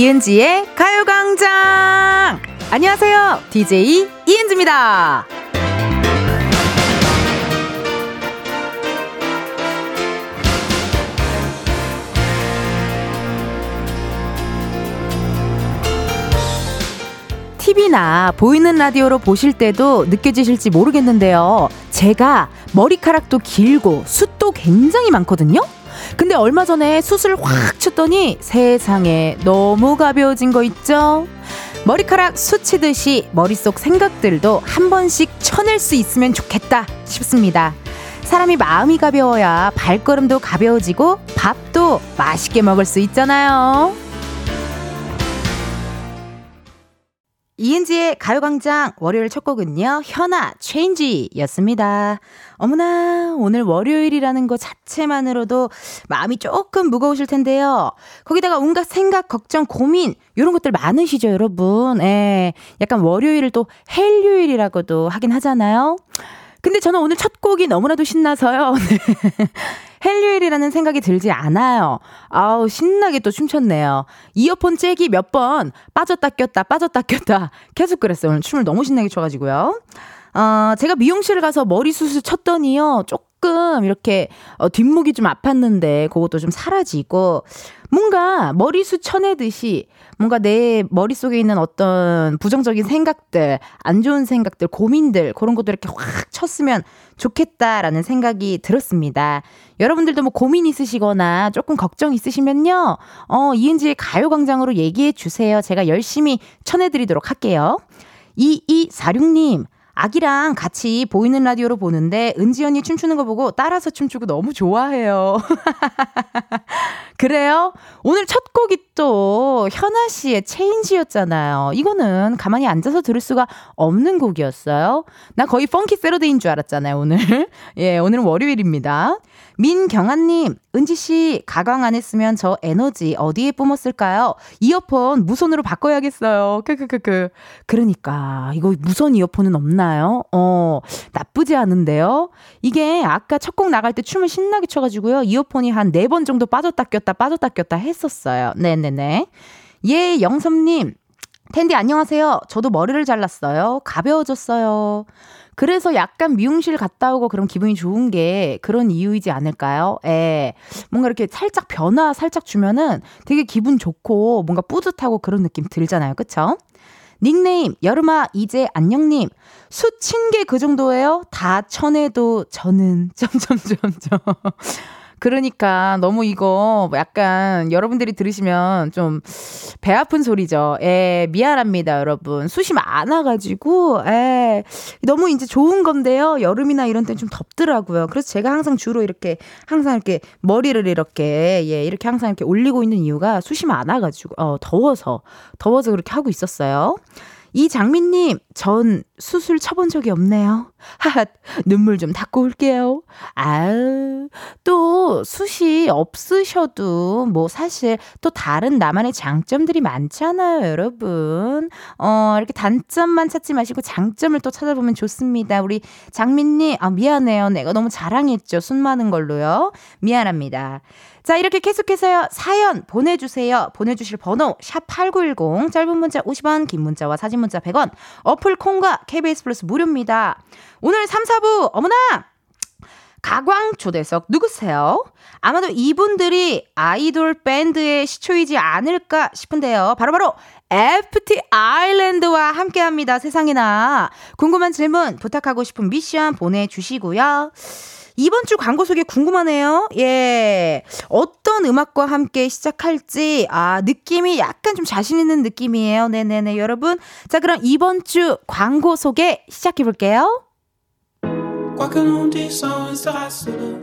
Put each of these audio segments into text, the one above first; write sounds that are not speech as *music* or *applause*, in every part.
이은지의 가요광장! 안녕하세요. DJ 이은지입니다. TV나 보이는 라디오로 보실 때도 느껴지실지 모르겠는데요. 제가 머리카락도 길고 숱도 굉장히 많거든요? 근데 얼마 전에 숱을 확 쳤더니 세상에 너무 가벼워진 거 있죠? 머리카락 숱치듯이 머릿속 생각들도 한 번씩 쳐낼 수 있으면 좋겠다 싶습니다. 사람이 마음이 가벼워야 발걸음도 가벼워지고 밥도 맛있게 먹을 수 있잖아요. 이은지의 가요광장 월요일 첫 곡은요, 현아, 체인지 였습니다. 어머나, 오늘 월요일이라는 것 자체만으로도 마음이 조금 무거우실 텐데요. 거기다가 온갖 생각, 걱정, 고민, 이런 것들 많으시죠, 여러분? 예. 약간 월요일을 또 헬요일이라고도 하긴 하잖아요. 근데 저는 오늘 첫 곡이 너무나도 신나서요. *laughs* 헬류일이라는 생각이 들지 않아요. 아우, 신나게 또 춤췄네요. 이어폰 잭이 몇 번 빠졌다 꼈다, 빠졌다 꼈다 계속 그랬어요. 오늘 춤을 너무 신나게 춰가지고요. 어, 제가 미용실 가서 머리숱을 쳤더니요. 조금 이렇게 어, 뒷목이 좀 아팠는데 그것도 좀 사라지고 뭔가 머리숱 쳐내듯이 뭔가 내 머릿속에 있는 어떤 부정적인 생각들, 안 좋은 생각들, 고민들, 그런 것들 이렇게 확 쳤으면 좋겠다라는 생각이 들었습니다. 여러분들도 뭐 고민 있으시거나 조금 걱정 있으시면요, 어, 이은지의 가요광장으로 얘기해 주세요. 제가 열심히 쳐내드리도록 할게요. 2246님, 아기랑 같이 보이는 라디오로 보는데 은지 언니 춤추는 거 보고 따라서 춤추고 너무 좋아해요. *laughs* 그래요? 오늘 첫 곡이 또 현아 씨의 체인지였잖아요. 이거는 가만히 앉아서 들을 수가 없는 곡이었어요. 나 거의 펑키 세러데인 줄 알았잖아요, 오늘. *laughs* 예, 오늘은 월요일입니다. 민경아님, 은지씨, 가강 안 했으면 저 에너지 어디에 뿜었을까요? 이어폰 무선으로 바꿔야겠어요. 크크크크. 그러니까, 이거 무선 이어폰은 없나요? 어, 나쁘지 않은데요? 이게 아까 첫 곡 나갈 때 춤을 신나게 춰가지고요. 이어폰이 한 네 번 정도 빠졌다 꼈다 빠졌다 꼈다 했었어요. 네네네. 예, 영섭님. 텐디 안녕하세요. 저도 머리를 잘랐어요. 가벼워졌어요. 그래서 약간 미용실 갔다 오고 그런 기분이 좋은 게 그런 이유이지 않을까요? 예. 뭔가 이렇게 살짝 변화 살짝 주면은 되게 기분 좋고 뭔가 뿌듯하고 그런 느낌 들잖아요. 그쵸? 닉네임 여름아 이제 안녕님 수친 게 그 정도예요? 다 쳐내도 저는 *laughs* 점점점점 그러니까 너무 이거 약간 여러분들이 들으시면 좀 배 아픈 소리죠. 예, 미안합니다, 여러분. 수심 많아가지고, 예, 너무 이제 좋은 건데요. 여름이나 이런 때는 좀 덥더라고요. 그래서 제가 항상 주로 이렇게, 항상 이렇게 머리를 이렇게, 예, 이렇게 항상 이렇게 올리고 있는 이유가 수심 많아가지고, 어, 더워서, 더워서 그렇게 하고 있었어요. 이장민님, 전 수술 쳐본 적이 없네요. *laughs* 하하, 눈물 좀 닦고 올게요. 아유, 또 숱이 없으셔도 뭐 사실 또 다른 나만의 장점들이 많잖아요, 여러분. 어, 이렇게 단점만 찾지 마시고 장점을 또 찾아보면 좋습니다. 우리 장민님, 아, 미안해요. 내가 너무 자랑했죠. 숱 많은 걸로요. 미안합니다. 자, 이렇게 계속해서요. 사연 보내주세요. 보내주실 번호, 샵8910, 짧은 문자 50원, 긴 문자와 사진 문자 100원, 어플 콩과 KBS 플러스 무료입니다. 오늘 3, 4부, 어머나! 가광 초대석 누구세요? 아마도 이분들이 아이돌 밴드의 시초이지 않을까 싶은데요. 바로바로 FT 아일랜드와 함께 합니다. 세상에나. 궁금한 질문, 부탁하고 싶은 미션 보내주시고요. 이번 주 광고 소개 궁금하네요. 예. 어떤 음악과 함께 시작할지, 아, 느낌이 약간 좀 자신 있는 느낌이에요. 네네네, 여러분. 자, 그럼 이번 주 광고 소개 시작해 볼게요.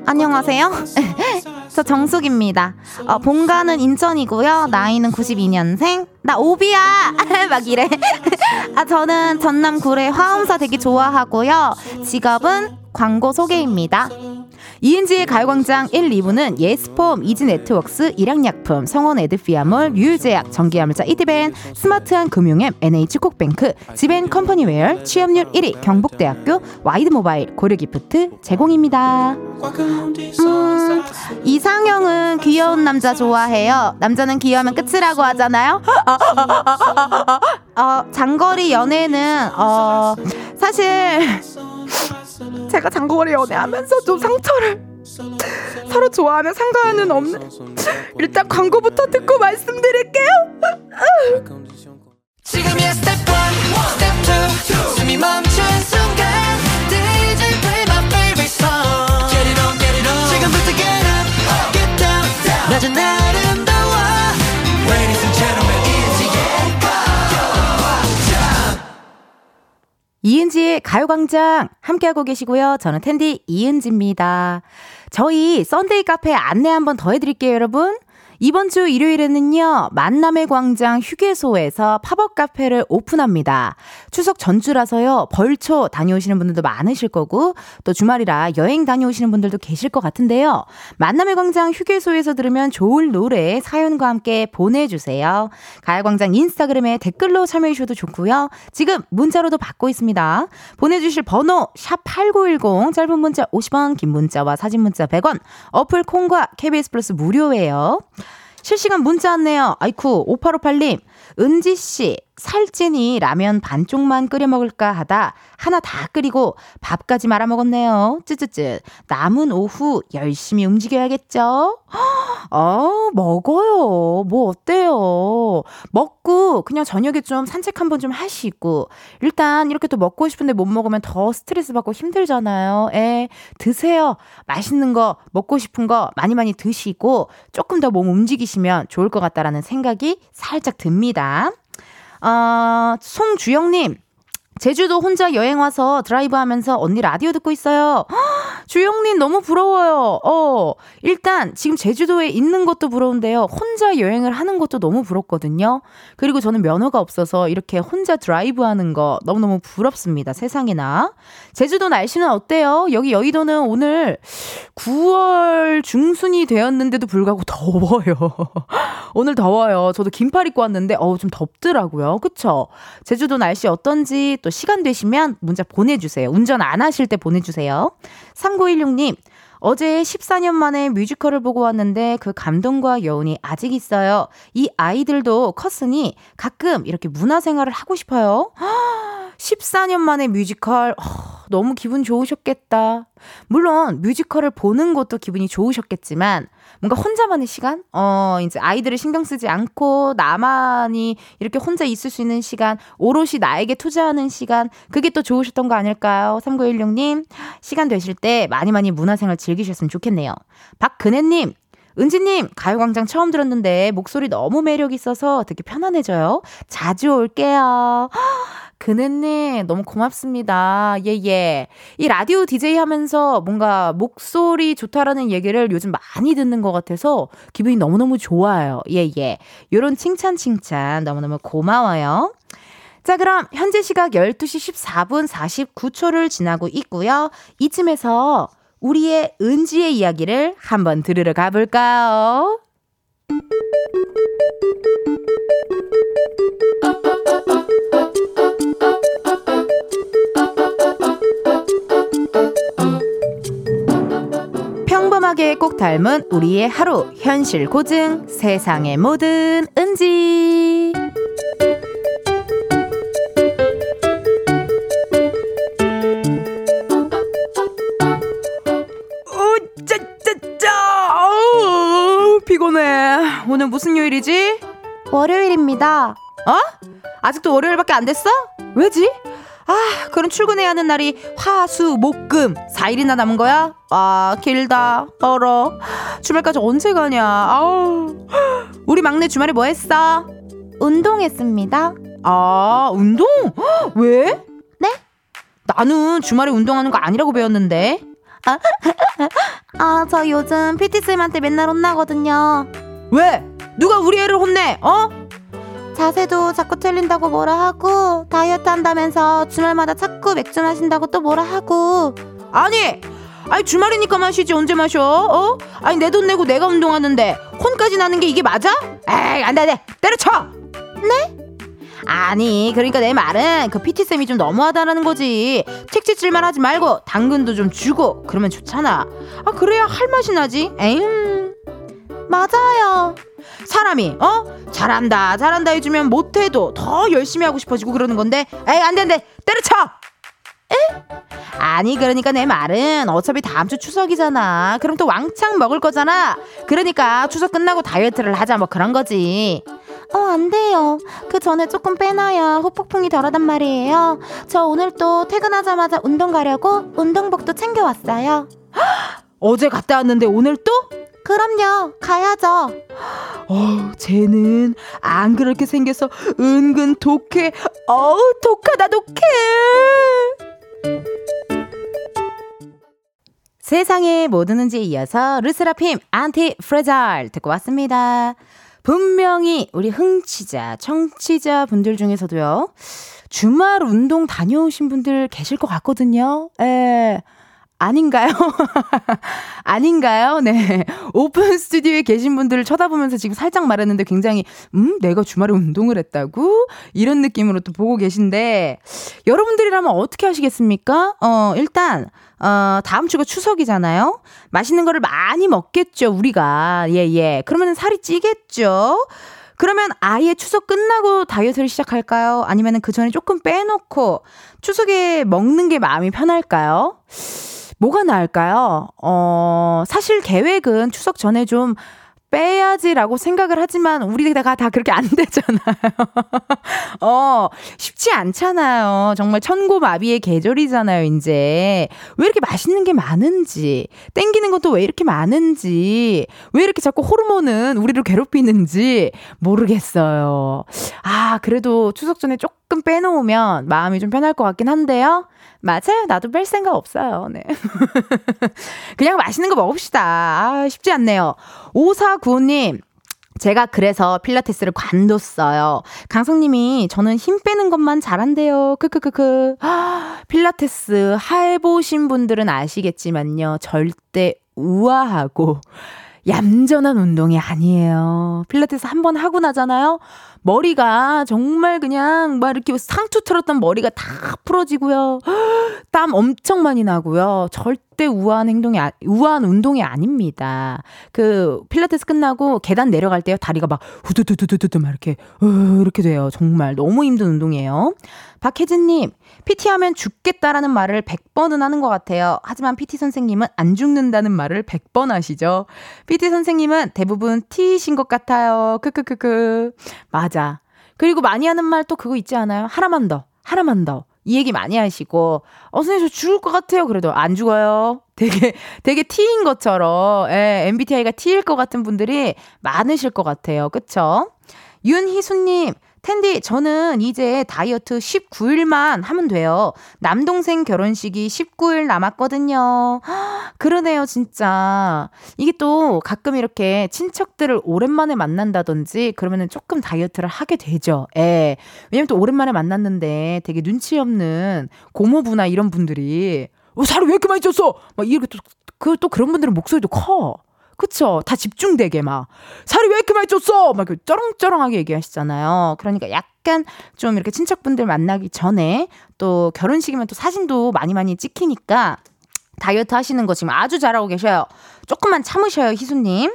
안녕하세요. *laughs* 저 정숙입니다. 어, 본가는 인천이고요. 나이는 92년생. 나 오비야! *laughs* 막 이래. *laughs* 아, 저는 전남 구례 화엄사 되게 좋아하고요. 직업은 광고 소개입니다. 이은지의 가요광장 1, 2부는 예스폼, 이지네트웍스, 일양약품, 성원 에드피아몰, 유유제약, 전기화물차 이티밴, 스마트한 금융앱, NH콕뱅크, 지벤컴퍼니웨어, 취업률 1위, 경북대학교, 와이드모바일, 고려기프트 제공입니다. 음, 이상형은 귀여운 남자 좋아해요. 남자는 귀여우면 끝이라고 하잖아요. *laughs* 어, 장거리 연애는 어, 사실 제가 장거리 연애하면서 좀 상처를 서로 좋아하면 상관은 없는 일단 광고부터 듣고 말씀드릴게요. 지금이야 스텝 1, 스텝 2, 숨이 멈춘 순간 아름다워 Ladies and gentlemen, 이은지의 가요광장 함께하고 계시고요. 저는 텐디 이은지입니다. 저희 썬데이 카페 안내 한번 더 해드릴게요, 여러분. 이번 주 일요일에는요, 만남의 광장 휴게소에서 팝업 카페를 오픈합니다. 추석 전주라서요, 벌초 다녀오시는 분들도 많으실 거고, 또 주말이라 여행 다녀오시는 분들도 계실 것 같은데요. 만남의 광장 휴게소에서 들으면 좋을 노래 사연과 함께 보내주세요. 가야광장 인스타그램에 댓글로 참여해주셔도 좋고요. 지금 문자로도 받고 있습니다. 보내주실 번호, 샵8910, 짧은 문자 50원, 긴 문자와 사진 문자 100원, 어플 콩과 KBS 플러스 무료예요. 실시간 문자 왔네요. 아이쿠, 5858님. 은지씨, 살찐이 라면 반쪽만 끓여 먹을까 하다 하나 다 끓이고 밥까지 말아 먹었네요. 쯔쯔쯔. 남은 오후 열심히 움직여야겠죠? 어, 먹어요. 뭐 어때요? 먹고 그냥 저녁에 좀 산책 한번 좀 하시고 일단 이렇게 또 먹고 싶은데 못 먹으면 더 스트레스 받고 힘들잖아요. 에, 드세요. 맛있는 거, 먹고 싶은 거 많이 많이 드시고 조금 더 몸 움직이시면 좋을 것 같다라는 생각이 살짝 듭니다. 어, 송주영님. 제주도 혼자 여행 와서 드라이브 하면서 언니 라디오 듣고 있어요. *gasps* 주영님 너무 부러워요. 어, 일단 지금 제주도에 있는 것도 부러운데요. 혼자 여행을 하는 것도 너무 부럽거든요. 그리고 저는 면허가 없어서 이렇게 혼자 드라이브 하는 거 너무너무 부럽습니다. 세상에나. 제주도 날씨는 어때요? 여기 여의도는 오늘 9월 중순이 되었는데도 불구하고 더워요. *laughs* 오늘 더워요. 저도 긴팔 입고 왔는데 어우 좀 덥더라고요. 그쵸? 제주도 날씨 어떤지 또 시간 되시면 문자 보내주세요. 운전 안 하실 때 보내주세요. 3916님, 어제 14년 만에 뮤지컬을 보고 왔는데 그 감동과 여운이 아직 있어요. 이 아이들도 컸으니 가끔 이렇게 문화생활을 하고 싶어요. 14년 만에 뮤지컬. 어, 너무 기분 좋으셨겠다. 물론 뮤지컬을 보는 것도 기분이 좋으셨겠지만 뭔가 혼자만의 시간? 어, 이제 아이들을 신경 쓰지 않고 나만이 이렇게 혼자 있을 수 있는 시간, 오롯이 나에게 투자하는 시간, 그게 또 좋으셨던 거 아닐까요? 3916님, 시간 되실 때 많이 많이 문화생활 즐기셨으면 좋겠네요. 박근혜님, 은지님, 가요광장 처음 들었는데 목소리 너무 매력 있어서 되게 편안해져요. 자주 올게요. 그네님, 너무 고맙습니다. 예, 예. 이 라디오 DJ 하면서 뭔가 목소리 좋다라는 얘기를 요즘 많이 듣는 것 같아서 기분이 너무너무 좋아요. 예, 예. 요런 칭찬, 칭찬 너무너무 고마워요. 자, 그럼 현재 시각 12시 14분 49초를 지나고 있고요. 이쯤에서 우리의 은지의 이야기를 한번 들으러 가볼까요? 평범하게 꼭 닮은 우리의 하루 현실 고증 세상의 모든 은지 피곤해. 오늘 무슨 요일이지? 월요일입니다. 어? 아직도 월요일밖에 안 됐어? 왜지? 아, 그럼 출근해야 하는 날이 화, 수, 목, 금 4일이나 남은 거야? 아, 길다. 멀어. 주말까지 언제 가냐? 아우. 우리 막내 주말에 뭐 했어? 운동했습니다. 아, 운동? 왜? 네? 나는 주말에 운동하는 거 아니라고 배웠는데. 아, *laughs* 아, 저 요즘 PT쌤한테 맨날 혼나거든요. 왜? 누가 우리 애를 혼내? 어? 자세도 자꾸 틀린다고 뭐라 하고 다이어트 한다면서 주말마다 자꾸 맥주 마신다고 또 뭐라 하고 아니 아니 주말이니까 마시지 언제 마셔? 어? 아니 내 돈 내고 내가 운동하는데 혼까지 나는 게 이게 맞아? 에이 안돼 안돼 때려쳐. 네? 아니 그러니까 내 말은 그 PT 쌤이 좀 너무하다라는 거지. 책짓질만 하지 말고 당근도 좀 주고 그러면 좋잖아. 아 그래야 할 맛이 나지. 에잉. 맞아요. 사람이 어 잘한다 잘한다 해주면 못해도 더 열심히 하고 싶어지고 그러는 건데 에이 안돼 안돼 때려쳐. 에? 아니 그러니까 내 말은 어차피 다음 주 추석이잖아. 그럼 또 왕창 먹을 거잖아. 그러니까 추석 끝나고 다이어트를 하자 뭐 그런 거지. 어, 안 돼요. 그 전에 조금 빼놔야 후폭풍이 덜하단 말이에요. 저 오늘 또 퇴근하자마자 운동 가려고 운동복도 챙겨왔어요. *gasps* 어제 갔다 왔는데 오늘 또? 그럼요. 가야죠. 어, 쟤는 안 그렇게 생겨서 은근 독해. 어우, 독하다, 독해. 세상에 뭐 드는지에 이어서 르세라핌 ANTIFRAGILE 듣고 왔습니다. 분명히 우리 흥치자, 청취자 분들 중에서도요, 주말 운동 다녀오신 분들 계실 것 같거든요. 에, 아닌가요? *laughs* 아닌가요? 네. 오픈 스튜디오에 계신 분들을 쳐다보면서 지금 살짝 말했는데 굉장히, 음, 내가 주말에 운동을 했다고? 이런 느낌으로 또 보고 계신데, 여러분들이라면 어떻게 하시겠습니까? 어, 일단, 어, 다음 주가 추석이잖아요? 맛있는 거를 많이 먹겠죠, 우리가. 예, 예. 그러면 살이 찌겠죠? 그러면 아예 추석 끝나고 다이어트를 시작할까요? 아니면 그 전에 조금 빼놓고 추석에 먹는 게 마음이 편할까요? 뭐가 나을까요? 어, 사실 계획은 추석 전에 좀 빼야지라고 생각을 하지만 우리가 다 그렇게 안 되잖아요. *laughs* 어, 쉽지 않잖아요. 정말 천고마비의 계절이잖아요, 이제. 왜 이렇게 맛있는 게 많은지, 땡기는 것도 왜 이렇게 많은지, 왜 이렇게 자꾸 호르몬은 우리를 괴롭히는지 모르겠어요. 아, 그래도 추석 전에 조금 빼놓으면 마음이 좀 편할 것 같긴 한데요. 맞아요. 나도 뺄 생각 없어요. 네. *laughs* 그냥 맛있는 거 먹읍시다. 아, 쉽지 않네요. 5495님. 제가 그래서 필라테스를 관뒀어요. 강성님이 저는 힘 빼는 것만 잘한대요. 크크크크. *gasps* 필라테스 해보신 분들은 아시겠지만요. 절대 우아하고 얌전한 운동이 아니에요. 필라테스 한 번 하고 나잖아요. 머리가 정말 그냥 막 이렇게 상투 틀었던 머리가 다 풀어지고요. *gasps* 땀 엄청 많이 나고요. 절대 우아한 행동이, 아, 우아한 운동이 아닙니다. 그 필라테스 끝나고 계단 내려갈 때요. 다리가 막 후두두두두두 막 이렇게, 으, 이렇게 돼요. 정말 너무 힘든 운동이에요. 박혜진 님, PT 하면 죽겠다라는 말을 100번은 하는 것 같아요. 하지만 PT 선생님은 안 죽는다는 말을 100번 하시죠. PT 선생님은 대부분 T이신 것 같아요. 크크크크. 맞아. 그리고 많이 하는 말 또 그거 있지 않아요? 하나만 더, 하나만 더. 이 얘기 많이 하시고, 어, 선생님 저 죽을 것 같아요. 그래도 안 죽어요. 되게, 되게 T인 것처럼, 예, MBTI가 T일 것 같은 분들이 많으실 것 같아요. 그쵸? 윤희수님, 텐디, 저는 이제 다이어트 19일만 하면 돼요. 남동생 결혼식이 19일 남았거든요. *gasps* 그러네요, 진짜. 이게 또 가끔 이렇게 친척들을 오랜만에 만난다든지 그러면은 조금 다이어트를 하게 되죠. 예. 왜냐면 또 오랜만에 만났는데 되게 눈치 없는 고모부나 이런 분들이 어, 살이 왜 이렇게 많이 쪘어? 막 이렇게 또, 그, 또 그런 분들은 목소리도 커. 그쵸? 다 집중되게 막 살이 왜 이렇게 많이 쪘어? 막 쩌렁쩌렁하게 얘기하시잖아요. 그러니까 약간 좀 이렇게 친척분들 만나기 전에 또 결혼식이면 또 사진도 많이 많이 찍히니까 다이어트 하시는 거 지금 아주 잘하고 계셔요. 조금만 참으셔요, 희수님.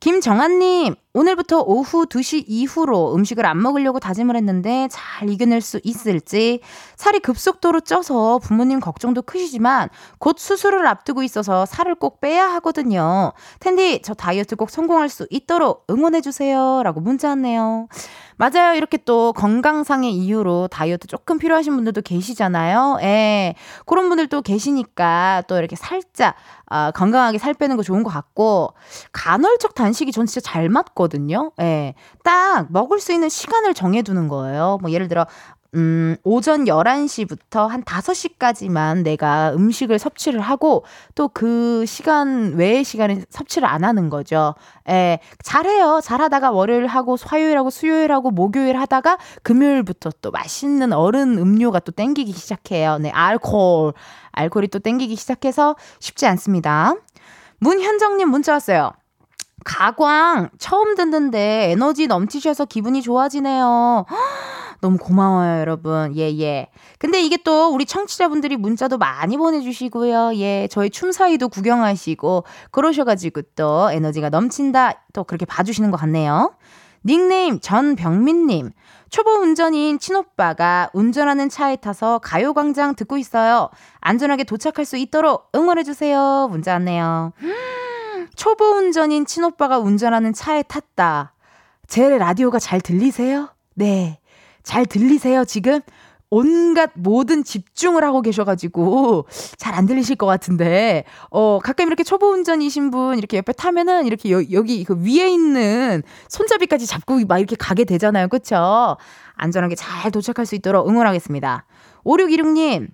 김정한님, 오늘부터 오후 2시 이후로 음식을 안 먹으려고 다짐을 했는데 잘 이겨낼 수 있을지 살이 급속도로 쪄서 부모님 걱정도 크시지만 곧 수술을 앞두고 있어서 살을 꼭 빼야 하거든요. 텐디, 저 다이어트 꼭 성공할 수 있도록 응원해 주세요. 라고 문자 왔네요. 맞아요. 이렇게 또 건강상의 이유로 다이어트 조금 필요하신 분들도 계시잖아요. 예. 그런 분들도 계시니까 또 이렇게 살짝 어, 건강하게 살 빼는 거 좋은 것 같고 간헐적 단식이 전 진짜 잘 맞 거든요. 예. 딱 먹을 수 있는 시간을 정해두는 거예요. 뭐 예를 들어 음, 오전 11시부터 한 5시까지만 내가 음식을 섭취를 하고 또 그 시간 외의 시간에 섭취를 안 하는 거죠. 예, 잘해요. 잘하다가 월요일 하고 화요일 하고 수요일 하고 목요일 하다가 금요일부터 또 맛있는 얼음 음료가 또 땡기기 시작해요. 네, 알코올. 알코올이 또 땡기기 시작해서 쉽지 않습니다. 문현정님 문자 왔어요. 가광 처음 듣는데 에너지 넘치셔서 기분이 좋아지네요. *gasps* 너무 고마워요, 여러분. 예, 예. 근데 이게 또 우리 청취자분들이 문자도 많이 보내주시고요. 예, 저희 춤 사이도 구경하시고, 그러셔가지고 또 에너지가 넘친다. 또 그렇게 봐주시는 것 같네요. 닉네임 전병민님. 초보 운전인 친오빠가 운전하는 차에 타서 가요광장 듣고 있어요. 안전하게 도착할 수 있도록 응원해주세요. 문자 왔네요. 초보 운전인 친오빠가 운전하는 차에 탔다. 제 라디오가 잘 들리세요? 네. 잘 들리세요, 지금? 온갖 모든 집중을 하고 계셔가지고 잘 안 들리실 것 같은데 어 가끔 이렇게 초보 운전이신 분 이렇게 옆에 타면은 이렇게 여, 여기 그 위에 있는 손잡이까지 잡고 막 이렇게 가게 되잖아요, 그렇죠? 안전하게 잘 도착할 수 있도록 응원하겠습니다. 5616님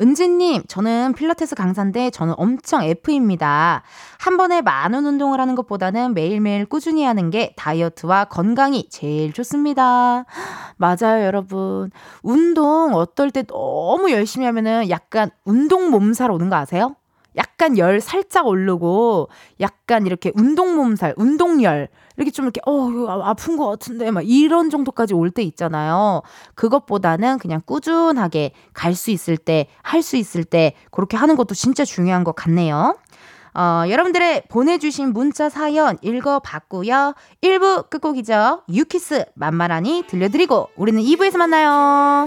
은지님, 저는 필라테스 강사인데 저는 엄청 F입니다. 한 번에 많은 운동을 하는 것보다는 매일매일 꾸준히 하는 게 다이어트와 건강이 제일 좋습니다. *gasps* 맞아요, 여러분. 운동 어떨 때 너무 열심히 하면은 약간 운동 몸살 오는 거 아세요? 약간 열 살짝 오르고 약간 이렇게 운동 몸살, 운동열 이렇게 좀 이렇게 어 아픈 것 같은데 막 이런 정도까지 올 때 있잖아요. 그것보다는 그냥 꾸준하게 갈 수 있을 때, 할 수 있을 때 그렇게 하는 것도 진짜 중요한 것 같네요. 어, 여러분들의 보내주신 문자 사연 읽어봤고요. 1부 끝곡이죠. 유키스 만만하니 들려드리고 우리는 2부에서 만나요.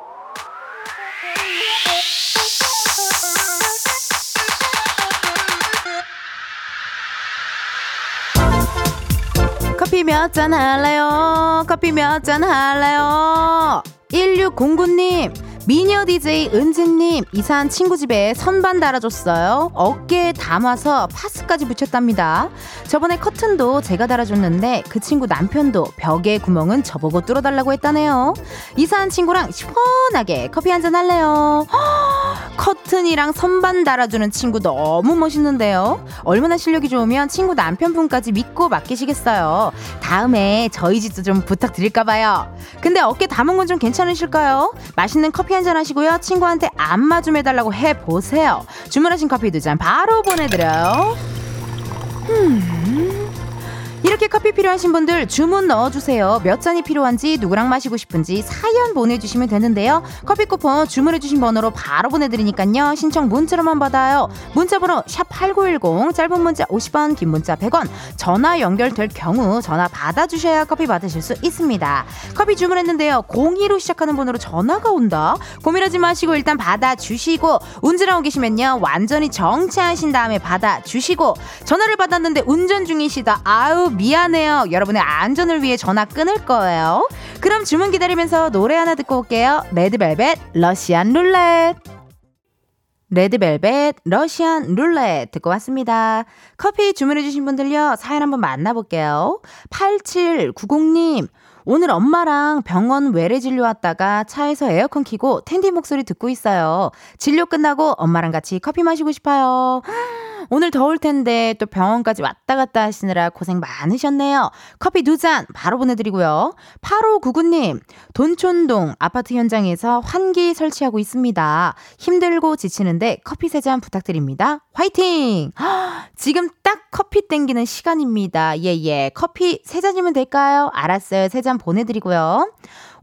커피 몇 잔 할래요? 커피 몇 잔 할래요? 1609님 미녀 DJ 은진님 이사한 친구 집에 선반 달아줬어요. 어깨에 담아서 파스까지 붙였답니다. 저번에 커튼도 제가 달아줬는데 그 친구 남편도 벽에 구멍은 저보고 뚫어달라고 했다네요. 이사한 친구랑 시원하게 커피 한잔 할래요. 커튼이랑 선반 달아주는 친구 너무 멋있는데요. 얼마나 실력이 좋으면 친구 남편분까지 믿고 맡기시겠어요. 다음에 저희 집도 좀 부탁드릴까봐요. 근데 어깨 담은 건 좀 괜찮으실까요? 맛있는 커피 한잔 하시고요. 친구한테 안마 좀 해달라고 해보세요. 주문하신 커피 두 잔 바로 보내드려요. 음. 이렇게 커피 필요하신 분들 주문 넣어주세요. 몇 잔이 필요한지 누구랑 마시고 싶은지 사연 보내주시면 되는데요. 커피 쿠폰 주문해주신 번호로 바로 보내드리니까요. 신청 문자로만 받아요. 문자번호 샵8910 짧은 문자 50원 긴 문자 100원 전화 연결될 경우 전화 받아주셔야 커피 받으실 수 있습니다. 커피 주문했는데요. 02로 시작하는 번호로 전화가 온다. 고민하지 마시고 일단 받아주시고 운전하고 계시면요. 완전히 정체하신 다음에 받아주시고 전화를 받았는데 운전 중이시다. 아유 미안해요. 여러분의 안전을 위해 전화 끊을 거예요. 그럼 주문 기다리면서 노래 하나 듣고 올게요. 레드벨벳 러시안 룰렛. 레드벨벳 러시안 룰렛 듣고 왔습니다. 커피 주문해주신 분들요. 사연 한번 만나볼게요. 8790님. 오늘 엄마랑 병원 외래 진료 왔다가 차에서 에어컨 키고 텐디 목소리 듣고 있어요. 진료 끝나고 엄마랑 같이 커피 마시고 싶어요. 오늘 더울 텐데 또 병원까지 왔다 갔다 하시느라 고생 많으셨네요. 커피 두 잔 바로 보내드리고요. 8599님, 돈촌동 아파트 현장에서 환기 설치하고 있습니다. 힘들고 지치는데 커피 세 잔 부탁드립니다. 화이팅! *gasps* 지금 딱 커피 땡기는 시간입니다. 예, 예. 커피 세 잔이면 될까요? 알았어요. 세 잔 보내드리고요.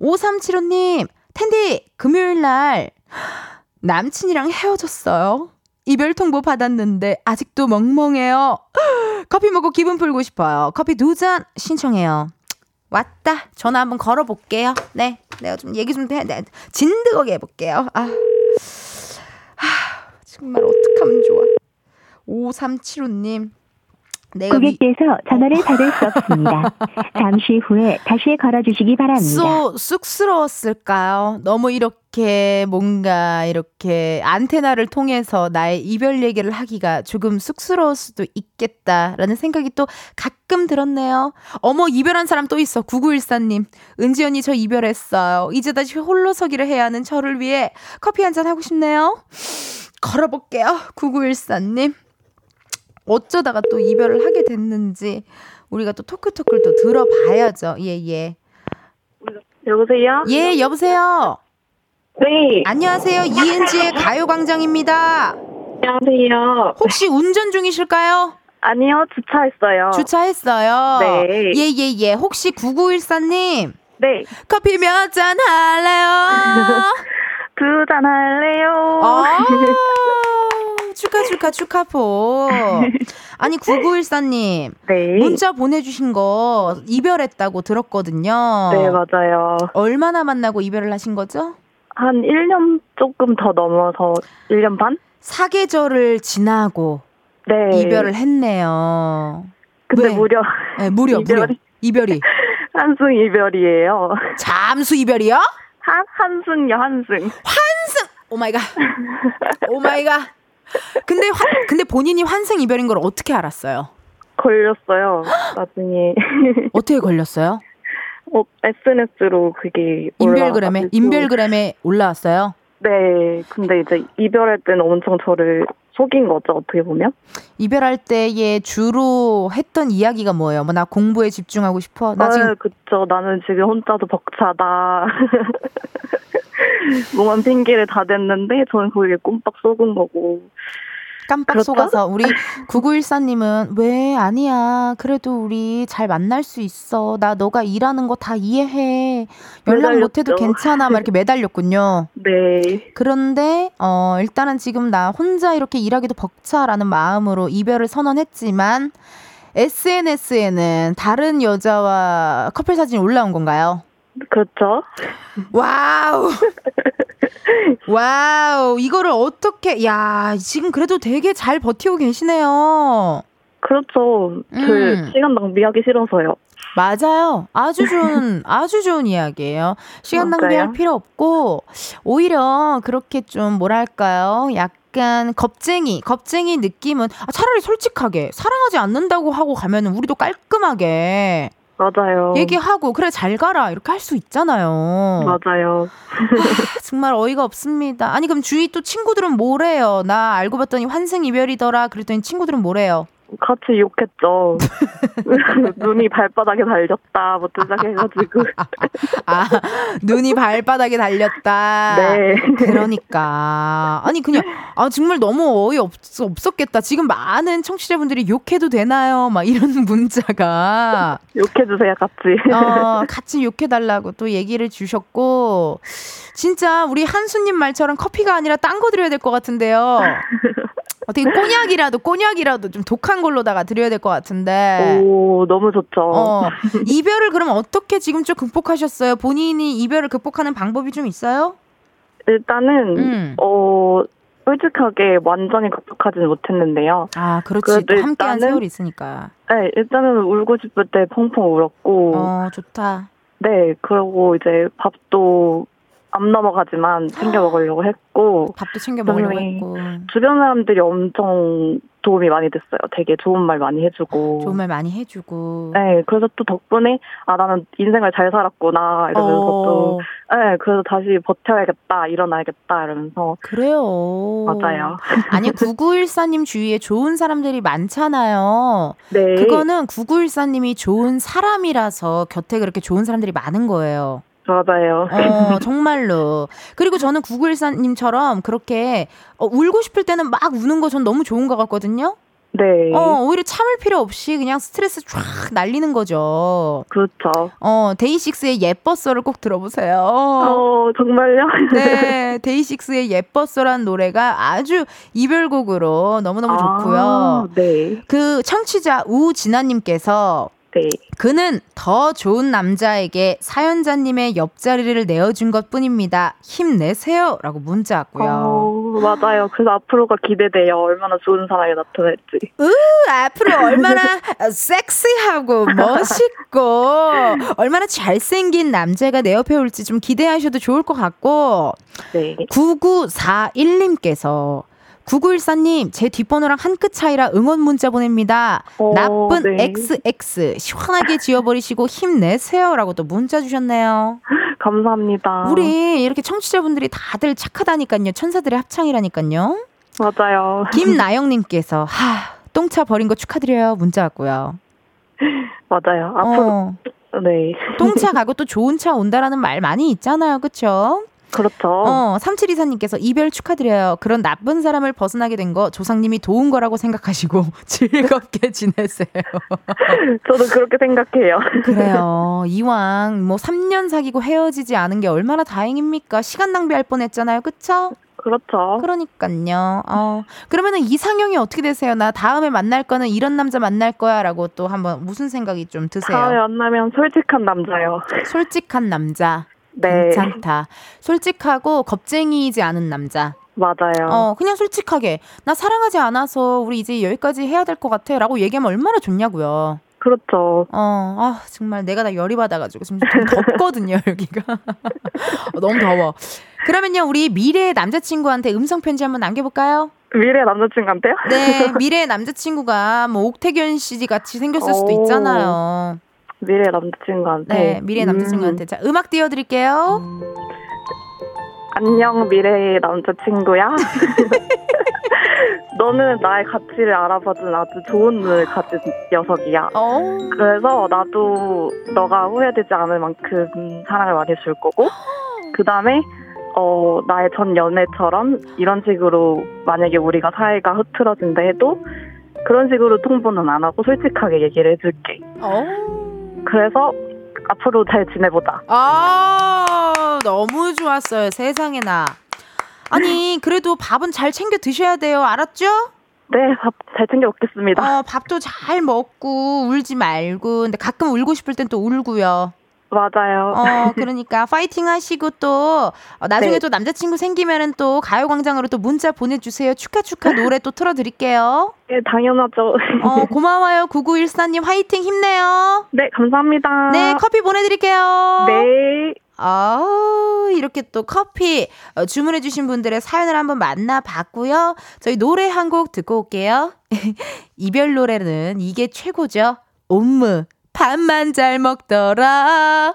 5375님, 텐디, 금요일 날 *gasps* 남친이랑 헤어졌어요. 이별 통보 받았는데 아직도 멍멍해요. *gasps* 커피 먹고 기분 풀고 싶어요. 커피 두 잔 신청해요. 왔다. 전화 한번 걸어볼게요. 네. 내가 좀 얘기 좀 해. 네. 진득하게 해볼게요. 아. 하, 정말 어떡하면 좋아. 5375님. 내가 고객께서 전화를 받을 수 없습니다. *laughs* 잠시 후에 다시 걸어주시기 바랍니다. 쏘, 쑥스러웠을까요? 너무 이렇게 뭔가 이렇게 안테나를 통해서 나의 이별 얘기를 하기가 조금 쑥스러울 수도 있겠다라는 생각이 또 가끔 들었네요. 어머, 이별한 사람 또 있어. 9914님. 은지 언니 저 이별했어요. 이제 다시 홀로서기를 해야 하는 저를 위해 커피 한 잔 하고 싶네요. 걸어볼게요. 9914님. 어쩌다가 또 이별을 하게 됐는지 우리가 또 토크토크를 또 들어봐야죠. 예, 예. 여보세요? 예, 여보세요? 네. 안녕하세요. 이은지의 가요광장입니다. 안녕하세요. 혹시 운전 중이실까요? 아니요, 주차했어요. 주차했어요. 네. 예, 예, 예. 혹시 9914님? 네. 커피 몇 잔 할래요? *laughs* 두 잔 할래요? 아~ 축하 축하 축하포. 아니 9914님. 네. 문자 보내주신 거 이별했다고 들었거든요. 네 맞아요. 얼마나 만나고 이별을 하신 거죠? 한 1년 조금 더 넘어서 1년 반? 사계절을 지나고 네. 이별을 했네요. 근데 왜? 무려 네, 무려 *laughs* 이별이, 무려 이별이 환승 이별이에요. 잠수 이별이요? 환 환승요 환승. 환승. Oh my god. Oh my god. 근데 화, 근데 본인이 환승 이별인 걸 어떻게 알았어요? 걸렸어요. 나중에. *laughs* 어떻게 걸렸어요? 어, SNS로 그게 인별그램에 인별그램에 올라왔어요. 네. 근데 이제 이별할 때는 엄청 저를 속인 거죠, 어떻게 보면. 이별할 때에 주로 했던 이야기가 뭐예요? 뭐 나 공부에 집중하고 싶어? 나 아, 지금 그쵸. 나는 지금 혼자도 벅차다. *laughs* 뭐만 핑계를 다 댔는데 저는 거기에 꼼빡 속은 거고. 깜빡 그렇죠? 속아서 우리 9914님은 왜 아니야 그래도 우리 잘 만날 수 있어 나 너가 일하는 거 다 이해해 연락 매달렸죠. 못해도 괜찮아 막 이렇게 매달렸군요 *laughs* 네 그런데 어 일단은 지금 나 혼자 이렇게 일하기도 벅차라는 마음으로 이별을 선언했지만 SNS에는 다른 여자와 커플 사진이 올라온 건가요? 그렇죠. Wow. *laughs* Wow. 이거를 어떻게, 야, 지금 그래도 되게 잘 버티고 계시네요. 그렇죠. 그 음. 시간 낭비하기 싫어서요. 맞아요. 아주 좋은, *laughs* 아주 좋은 이야기예요. 시간 낭비할 필요 없고, 오히려 그렇게 좀, 뭐랄까요. 약간 겁쟁이, 겁쟁이 느낌은, 아, 차라리 솔직하게, 사랑하지 않는다고 하고 가면 우리도 깔끔하게, 맞아요. 얘기하고 그래 잘 가라 이렇게 할 수 있잖아요. 맞아요. 아, 정말 어이가 없습니다. 아니 그럼 주위 또 친구들은 뭐래요? 나 알고 봤더니 환승 이별이더라. 그랬더니 친구들은 뭐래요? 같이 욕했죠. *laughs* 눈이 발바닥에 달렸다. 뭐 시작해가지고. 아, 눈이 발바닥에 달렸다. 네. 그러니까. 아니, 그냥, 아, 정말 너무 어이 없, 없었겠다. 지금 많은 청취자분들이 욕해도 되나요? 막 이런 *laughs* 문자가. 욕해주세요, 같이. 어, 같이 욕해달라고 또 얘기를 주셨고. 진짜 우리 한수님 말처럼 커피가 아니라 딴 거 드려야 될 것 같은데요. 어떻게 꼬냑이라도 꼬냑이라도 좀 독한 걸로다가 드려야 될 것 같은데. 오 너무 좋죠. 어, *laughs* 이별을 그럼 어떻게 지금 좀 극복하셨어요? 본인이 이별을 극복하는 방법이 좀 있어요? 일단은 음. 어 솔직하게 완전히 극복하지는 못했는데요. 아 그렇지. 또 함께한 세월이 있으니까. 네 일단은 울고 싶을 때 펑펑 울었고. 어 좋다. 네 그리고 이제 밥도 안 넘어가지만 챙겨 먹으려고 했고 밥도 챙겨 먹으려고 했고 주변 사람들이 엄청 도움이 많이 됐어요. 되게 좋은 말 많이 해주고 좋은 말 많이 해주고 네 그래서 또 덕분에 아 나는 인생을 잘 살았구나 이러면서 어. 또네 그래서 다시 버텨야겠다 일어나야겠다 이러면서 그래요 맞아요. *laughs* 아니 9914님 주위에 좋은 사람들이 많잖아요. 네 그거는 9914님이 좋은 사람이라서 곁에 그렇게 좋은 사람들이 많은 거예요. 맞아요. 어, 정말로. 그리고 저는 구글사님처럼 그렇게 어, 울고 싶을 때는 막 우는 거 전 너무 좋은 것 같거든요. 네. 어, 오히려 참을 필요 없이 그냥 스트레스 쫙 날리는 거죠. 그렇죠. 어, 데이식스의 예뻤어를 꼭 들어보세요. 어, 정말요? *laughs* 네, 데이식스의 예뻤어란 노래가 아주 이별곡으로 너무너무 아, 좋고요. 네. 그 청취자 우진아님께서 네. 그는 더 좋은 남자에게 사연자님의 옆자리를 내어준 것 뿐입니다. 힘내세요. 라고 문자 왔고요. 어, 맞아요. 그래서 앞으로가 기대돼요. 얼마나 좋은 사람이 나타날지. 으, 앞으로 얼마나 섹시하고 멋있고 얼마나 잘생긴 남자가 내 옆에 올지 좀 기대하셔도 좋을 것 같고 네. 9941님께서 9914님, 제 뒷번호랑 한 끗 차이라 응원 문자 보냅니다. 어, 나쁜 네. XX. 시원하게 지워버리시고 힘내세요. 라고 또 문자 주셨네요. 감사합니다. 우리 이렇게 청취자분들이 다들 착하다니까요. 천사들의 합창이라니까요. 맞아요. 김나영님께서, 하, 똥차 버린 거 축하드려요. 문자 왔고요. 맞아요. 앞으로, 어, 네. 똥차 가고 또 좋은 차 온다라는 말 많이 있잖아요. 그쵸? 그렇죠. 어, 3724님께서 이별 축하드려요. 그런 나쁜 사람을 벗어나게 된 거 조상님이 도운 거라고 생각하시고 *laughs* 즐겁게 지내세요. *laughs* 저도 그렇게 생각해요. 그래요. *laughs* 이왕 뭐 3년 사귀고 헤어지지 않은 게 얼마나 다행입니까? 시간 낭비할 뻔 했잖아요. 그쵸? 그렇죠. 그러니까요. 어. 그러면은 이상형이 어떻게 되세요? 나 다음에 만날 거는 이런 남자 만날 거야라고 또 한번 무슨 생각이 좀 드세요? 다음에 만나면 솔직한 남자요. 솔직한 남자. 네. 괜찮다. 솔직하고 겁쟁이이지 않은 남자. 맞아요. 어, 그냥 솔직하게 나 사랑하지 않아서 우리 이제 여기까지 해야 될 것 같아라고 얘기하면 얼마나 좋냐고요. 그렇죠. 어, 아 정말 내가 다 열이 받아가지고 지금 좀 덥거든요 *laughs* 여기가 어, 너무 더워. 그러면요 우리 미래의 남자친구한테 음성 편지 한번 남겨볼까요? 미래 남자친구한테요? 네, 미래의 남자친구가 뭐 옥태견 씨 같이 생겼을 수도 오. 있잖아요. 미래 남자친구한테. 네, 미래의 남자친구한테 자 음악 띄워드릴게요. 음, 안녕 미래의 남자친구야. *laughs* 너는 나의 가치를 알아봐준 아주 좋은 눈을 가진 녀석이야. 어, 그래서 나도 너가 후회되지 않을 만큼 사랑을 많이 줄 거고 *gasps* 그 다음에 어 나의 전 연애처럼 이런 식으로 만약에 우리가 사이가 흐트러진다 해도 그런 식으로 통보는 안 하고 솔직하게 얘기를 해줄게. 어. 그래서 앞으로 잘 지내보자. 아, 너무 좋았어요. 세상에나. 아니, 그래도 밥은 잘 챙겨 드셔야 돼요. 알았죠? 네, 밥 잘 챙겨 먹겠습니다. 어, 밥도 잘 먹고 울지 말고. 근데 가끔 울고 싶을 땐 또 울고요. 맞아요. 어, 그러니까 파이팅 하시고 또 어, 나중에 네. 또 남자친구 생기면은 또 가요광장으로 또 문자 보내주세요. 축하 축하 노래 또 틀어드릴게요. 네, 당연하죠. 어, *laughs* 고마워요. 9914님 화이팅 힘내요. 네, 감사합니다. 네, 커피 보내드릴게요. 네. 아, 이렇게 또 커피 어, 주문해주신 분들의 사연을 한번 만나봤고요. 저희 노래 한 곡 듣고 올게요. *laughs* 이별 노래는 이게 최고죠. 옴므, 밥만 잘 먹더라.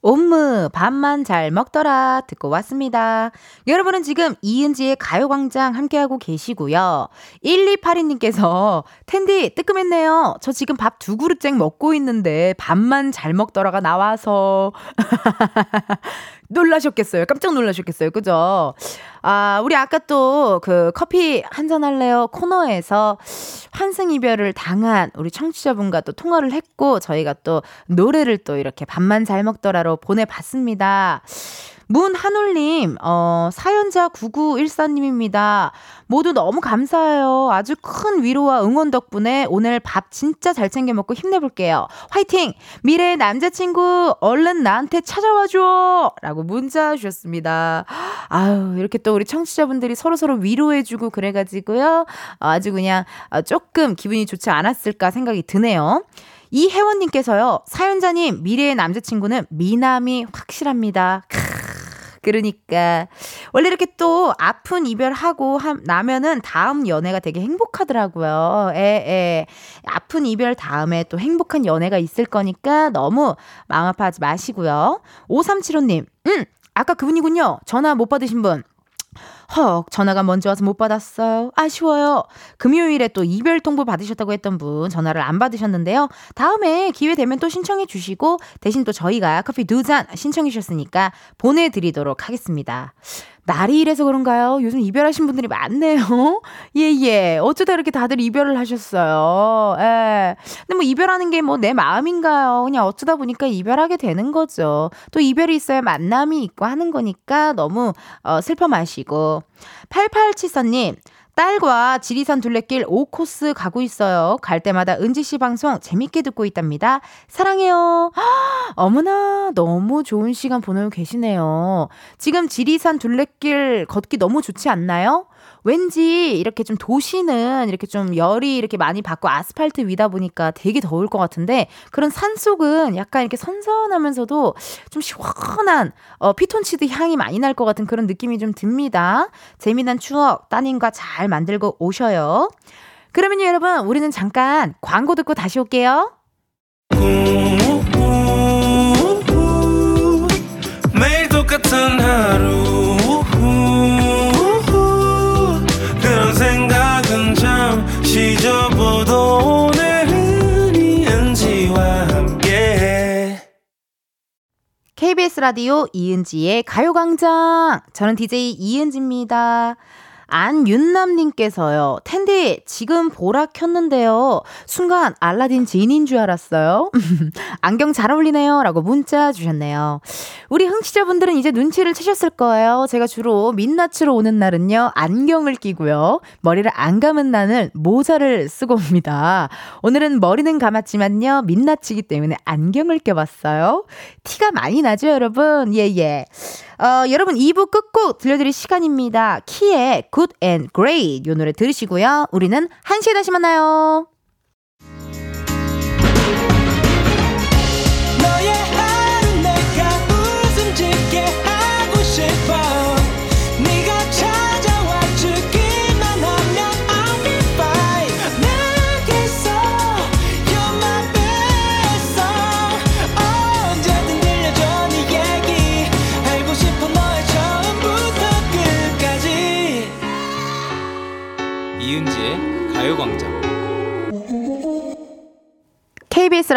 옴므, 밥만 잘 먹더라. 듣고 왔습니다. 여러분은 지금 이은지의 가요광장 함께하고 계시고요. 1282님께서, 텐디, 뜨끔했네요. 저 지금 밥 두 그릇째 먹고 있는데, 밥만 잘 먹더라가 나와서. *laughs* 놀라셨겠어요. 깜짝 놀라셨겠어요. 그죠? 아, 우리 아까 또 그 커피 한잔 할래요 코너에서 환승 이별을 당한 우리 청취자분과 또 통화를 했고 저희가 또 노래를 또 이렇게 밥만 잘 먹더라로 보내봤습니다. 문한울님, 어, 사연자 9914님입니다. 모두 너무 감사해요. 아주 큰 위로와 응원 덕분에 오늘 밥 진짜 잘 챙겨 먹고 힘내볼게요. 화이팅! 미래의 남자친구, 얼른 나한테 찾아와줘! 라고 문자 주셨습니다. 아유, 이렇게 또 우리 청취자분들이 서로서로 위로해주고 그래가지고요. 아주 그냥 어, 조금 기분이 좋지 않았을까 생각이 드네요. 이혜원님께서요, 사연자님, 미래의 남자친구는 미남이 확실합니다. 크, 그러니까. 원래 이렇게 또 아픈 이별하고 함- 나면은 다음 연애가 되게 행복하더라고요. 예, 예. 아픈 이별 다음에 또 행복한 연애가 있을 거니까 너무 마음 아파하지 마시고요. 5375님, 음, 아까 그분이군요. 전화 못 받으신 분. 헉, 전화가 먼저 와서 못 받았어요. 아쉬워요. 금요일에 또 이별 통보 받으셨다고 했던 분 전화를 안 받으셨는데요. 다음에 기회 되면 또 신청해 주시고 대신 또 저희가 커피 두 잔 신청해 주셨으니까 보내드리도록 하겠습니다. 날이 이래서 그런가요? 요즘 이별하신 분들이 많네요. *laughs* 예, 예. 어쩌다 이렇게 다들 이별을 하셨어요. 예. 근데 뭐 이별하는 게 뭐 내 마음인가요? 그냥 어쩌다 보니까 이별하게 되는 거죠. 또 이별이 있어야 만남이 있고 하는 거니까 너무 어, 슬퍼 마시고. 8874님, 딸과 지리산 둘레길 5코스 가고 있어요. 갈 때마다 은지 씨 방송 재밌게 듣고 있답니다. 사랑해요. 어머나, 너무 좋은 시간 보내고 계시네요. 지금 지리산 둘레길 걷기 너무 좋지 않나요? 왠지 이렇게 좀 도시는 이렇게 좀 열이 이렇게 많이 받고 아스팔트 위다 보니까 되게 더울 것 같은데 그런 산 속은 약간 이렇게 선선하면서도 좀 시원한 어, 피톤치드 향이 많이 날 것 같은 그런 느낌이 좀 듭니다. 재미난 추억 따님과 잘 만들고 오셔요. 그러면요 여러분 우리는 잠깐 광고 듣고 다시 올게요. 매일 똑같은 하루 접어도 오늘은 이은지와 함께 KBS 라디오 이은지의 가요광장. 저는 DJ 이은지입니다. 안윤남님께서요, 텐디, 지금 보라 켰는데요. 순간 알라딘 지인인 줄 알았어요. *laughs* 안경 잘 어울리네요. 라고 문자 주셨네요. 우리 흥취자분들은 이제 눈치를 채셨을 거예요. 제가 주로 민낯으로 오는 날은요, 안경을 끼고요. 머리를 안 감은 날은 모자를 쓰고 옵니다. 오늘은 머리는 감았지만요, 민낯이기 때문에 안경을 껴봤어요. 티가 많이 나죠, 여러분? 예, 예. 어, 여러분 2부 끝곡 들려드릴 시간입니다. 키의 Good and Great 이 노래 들으시고요. 우리는 1시에 다시 만나요.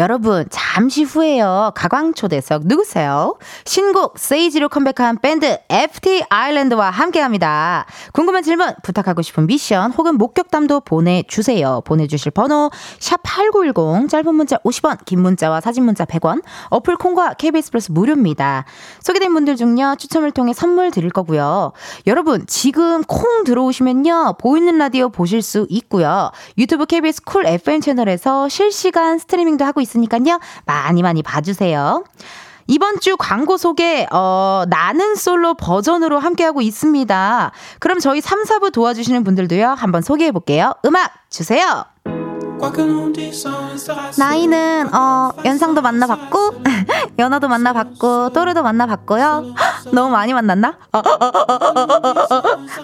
여러분, 잠시 후에요. 가광초대석 누구세요? 신곡 세이지로 컴백한 밴드 FT 아일랜드와 함께 합니다. 궁금한 질문, 부탁하고 싶은 미션 혹은 목격담도 보내주세요. 보내주실 번호 샵8910 짧은 문자 50원, 긴 문자와 사진 문자 100원, 어플 콩과 KBS 플러스 무료입니다. 소개된 분들 중요 추첨을 통해 선물 드릴 거고요. 여러분, 지금 콩 들어오시면요. 보이는 라디오 보실 수 있고요. 유튜브 KBS 쿨 FM 채널에서 실시간 스트리밍도 하고 있으니까요. 많이 많이 봐주세요. 이번 주 광고 소개, 어, 나는 솔로 버전으로 함께하고 있습니다. 그럼 저희 3, 4부 도와주시는 분들도요, 한번 소개해 볼게요. 음악 주세요! 나이는 어 연상도 만나봤고 *laughs* 연하도 만나봤고 또래도 만나봤고요. *gasps* 너무 많이 만났나? 어,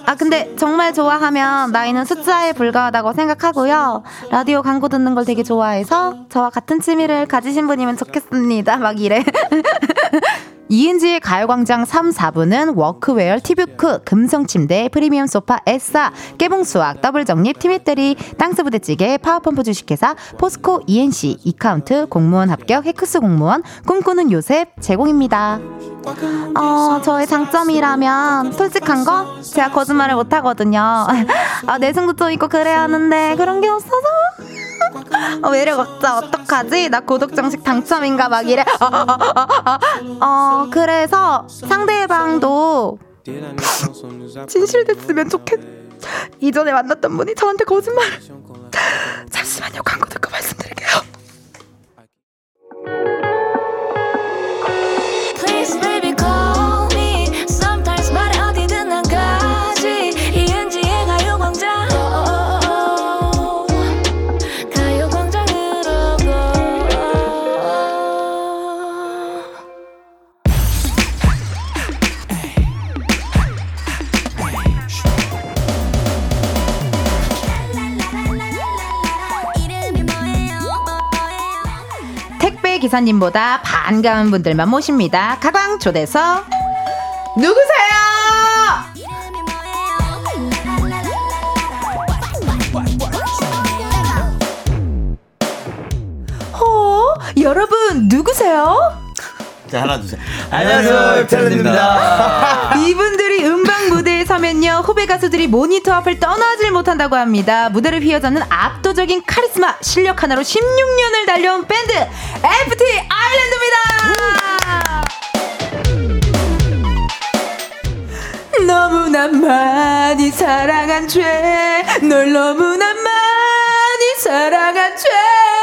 아 근데 정말 좋아하면 나이는 숫자에 불과하다고 생각하고요. 라디오 광고 듣는 걸 되게 좋아해서 저와 같은 취미를 가지신 분이면 좋겠습니다. 막 이래. *laughs* 이은지의 가요광장 3, 4부는 워크웨어, 티뷰크, 금성침대, 프리미엄 소파, 에싸, 깨봉수학, 더블정립, 티미떼리, 땅스부대찌개, 파워펌프 주식회사, 포스코, ENC, 이카운트, 공무원 합격, 해커스 공무원, 꿈꾸는 요셉 제공입니다. 어 저의 장점이라면 솔직한 거 제가 거짓말을 못 하거든요. *laughs* 아 내숭도 좀 있고 그래야 하는데 그런 게 없어서. *laughs* 어, 매력 없다 어떡하지? 나 고독 정식 당첨인가 막 이래. *laughs* 어 그래서 상대방도 진실됐으면 좋겠. 이전에 만났던 분이 저한테 거짓말. 잠시만요, 광고 듣고 말씀드릴게요. 택배 기사님보다 반가운 분들만 모십니다. 가광 초대석 누구세요? 어? 여러분 누구세요? 자, 하나, 둘, 셋. 안녕하세요, 텔입니다. *laughs* 이분들 서면요 후배 가수들이 모니터 앞을 떠나질 못한다고 합니다. 무대를 휘어잡는 압도적인 카리스마 실력 하나로 16년을 달려온 밴드 FT 아일랜드입니다. 너무나 많이 사랑한 죄, 널 너무나 많이 사랑한 죄.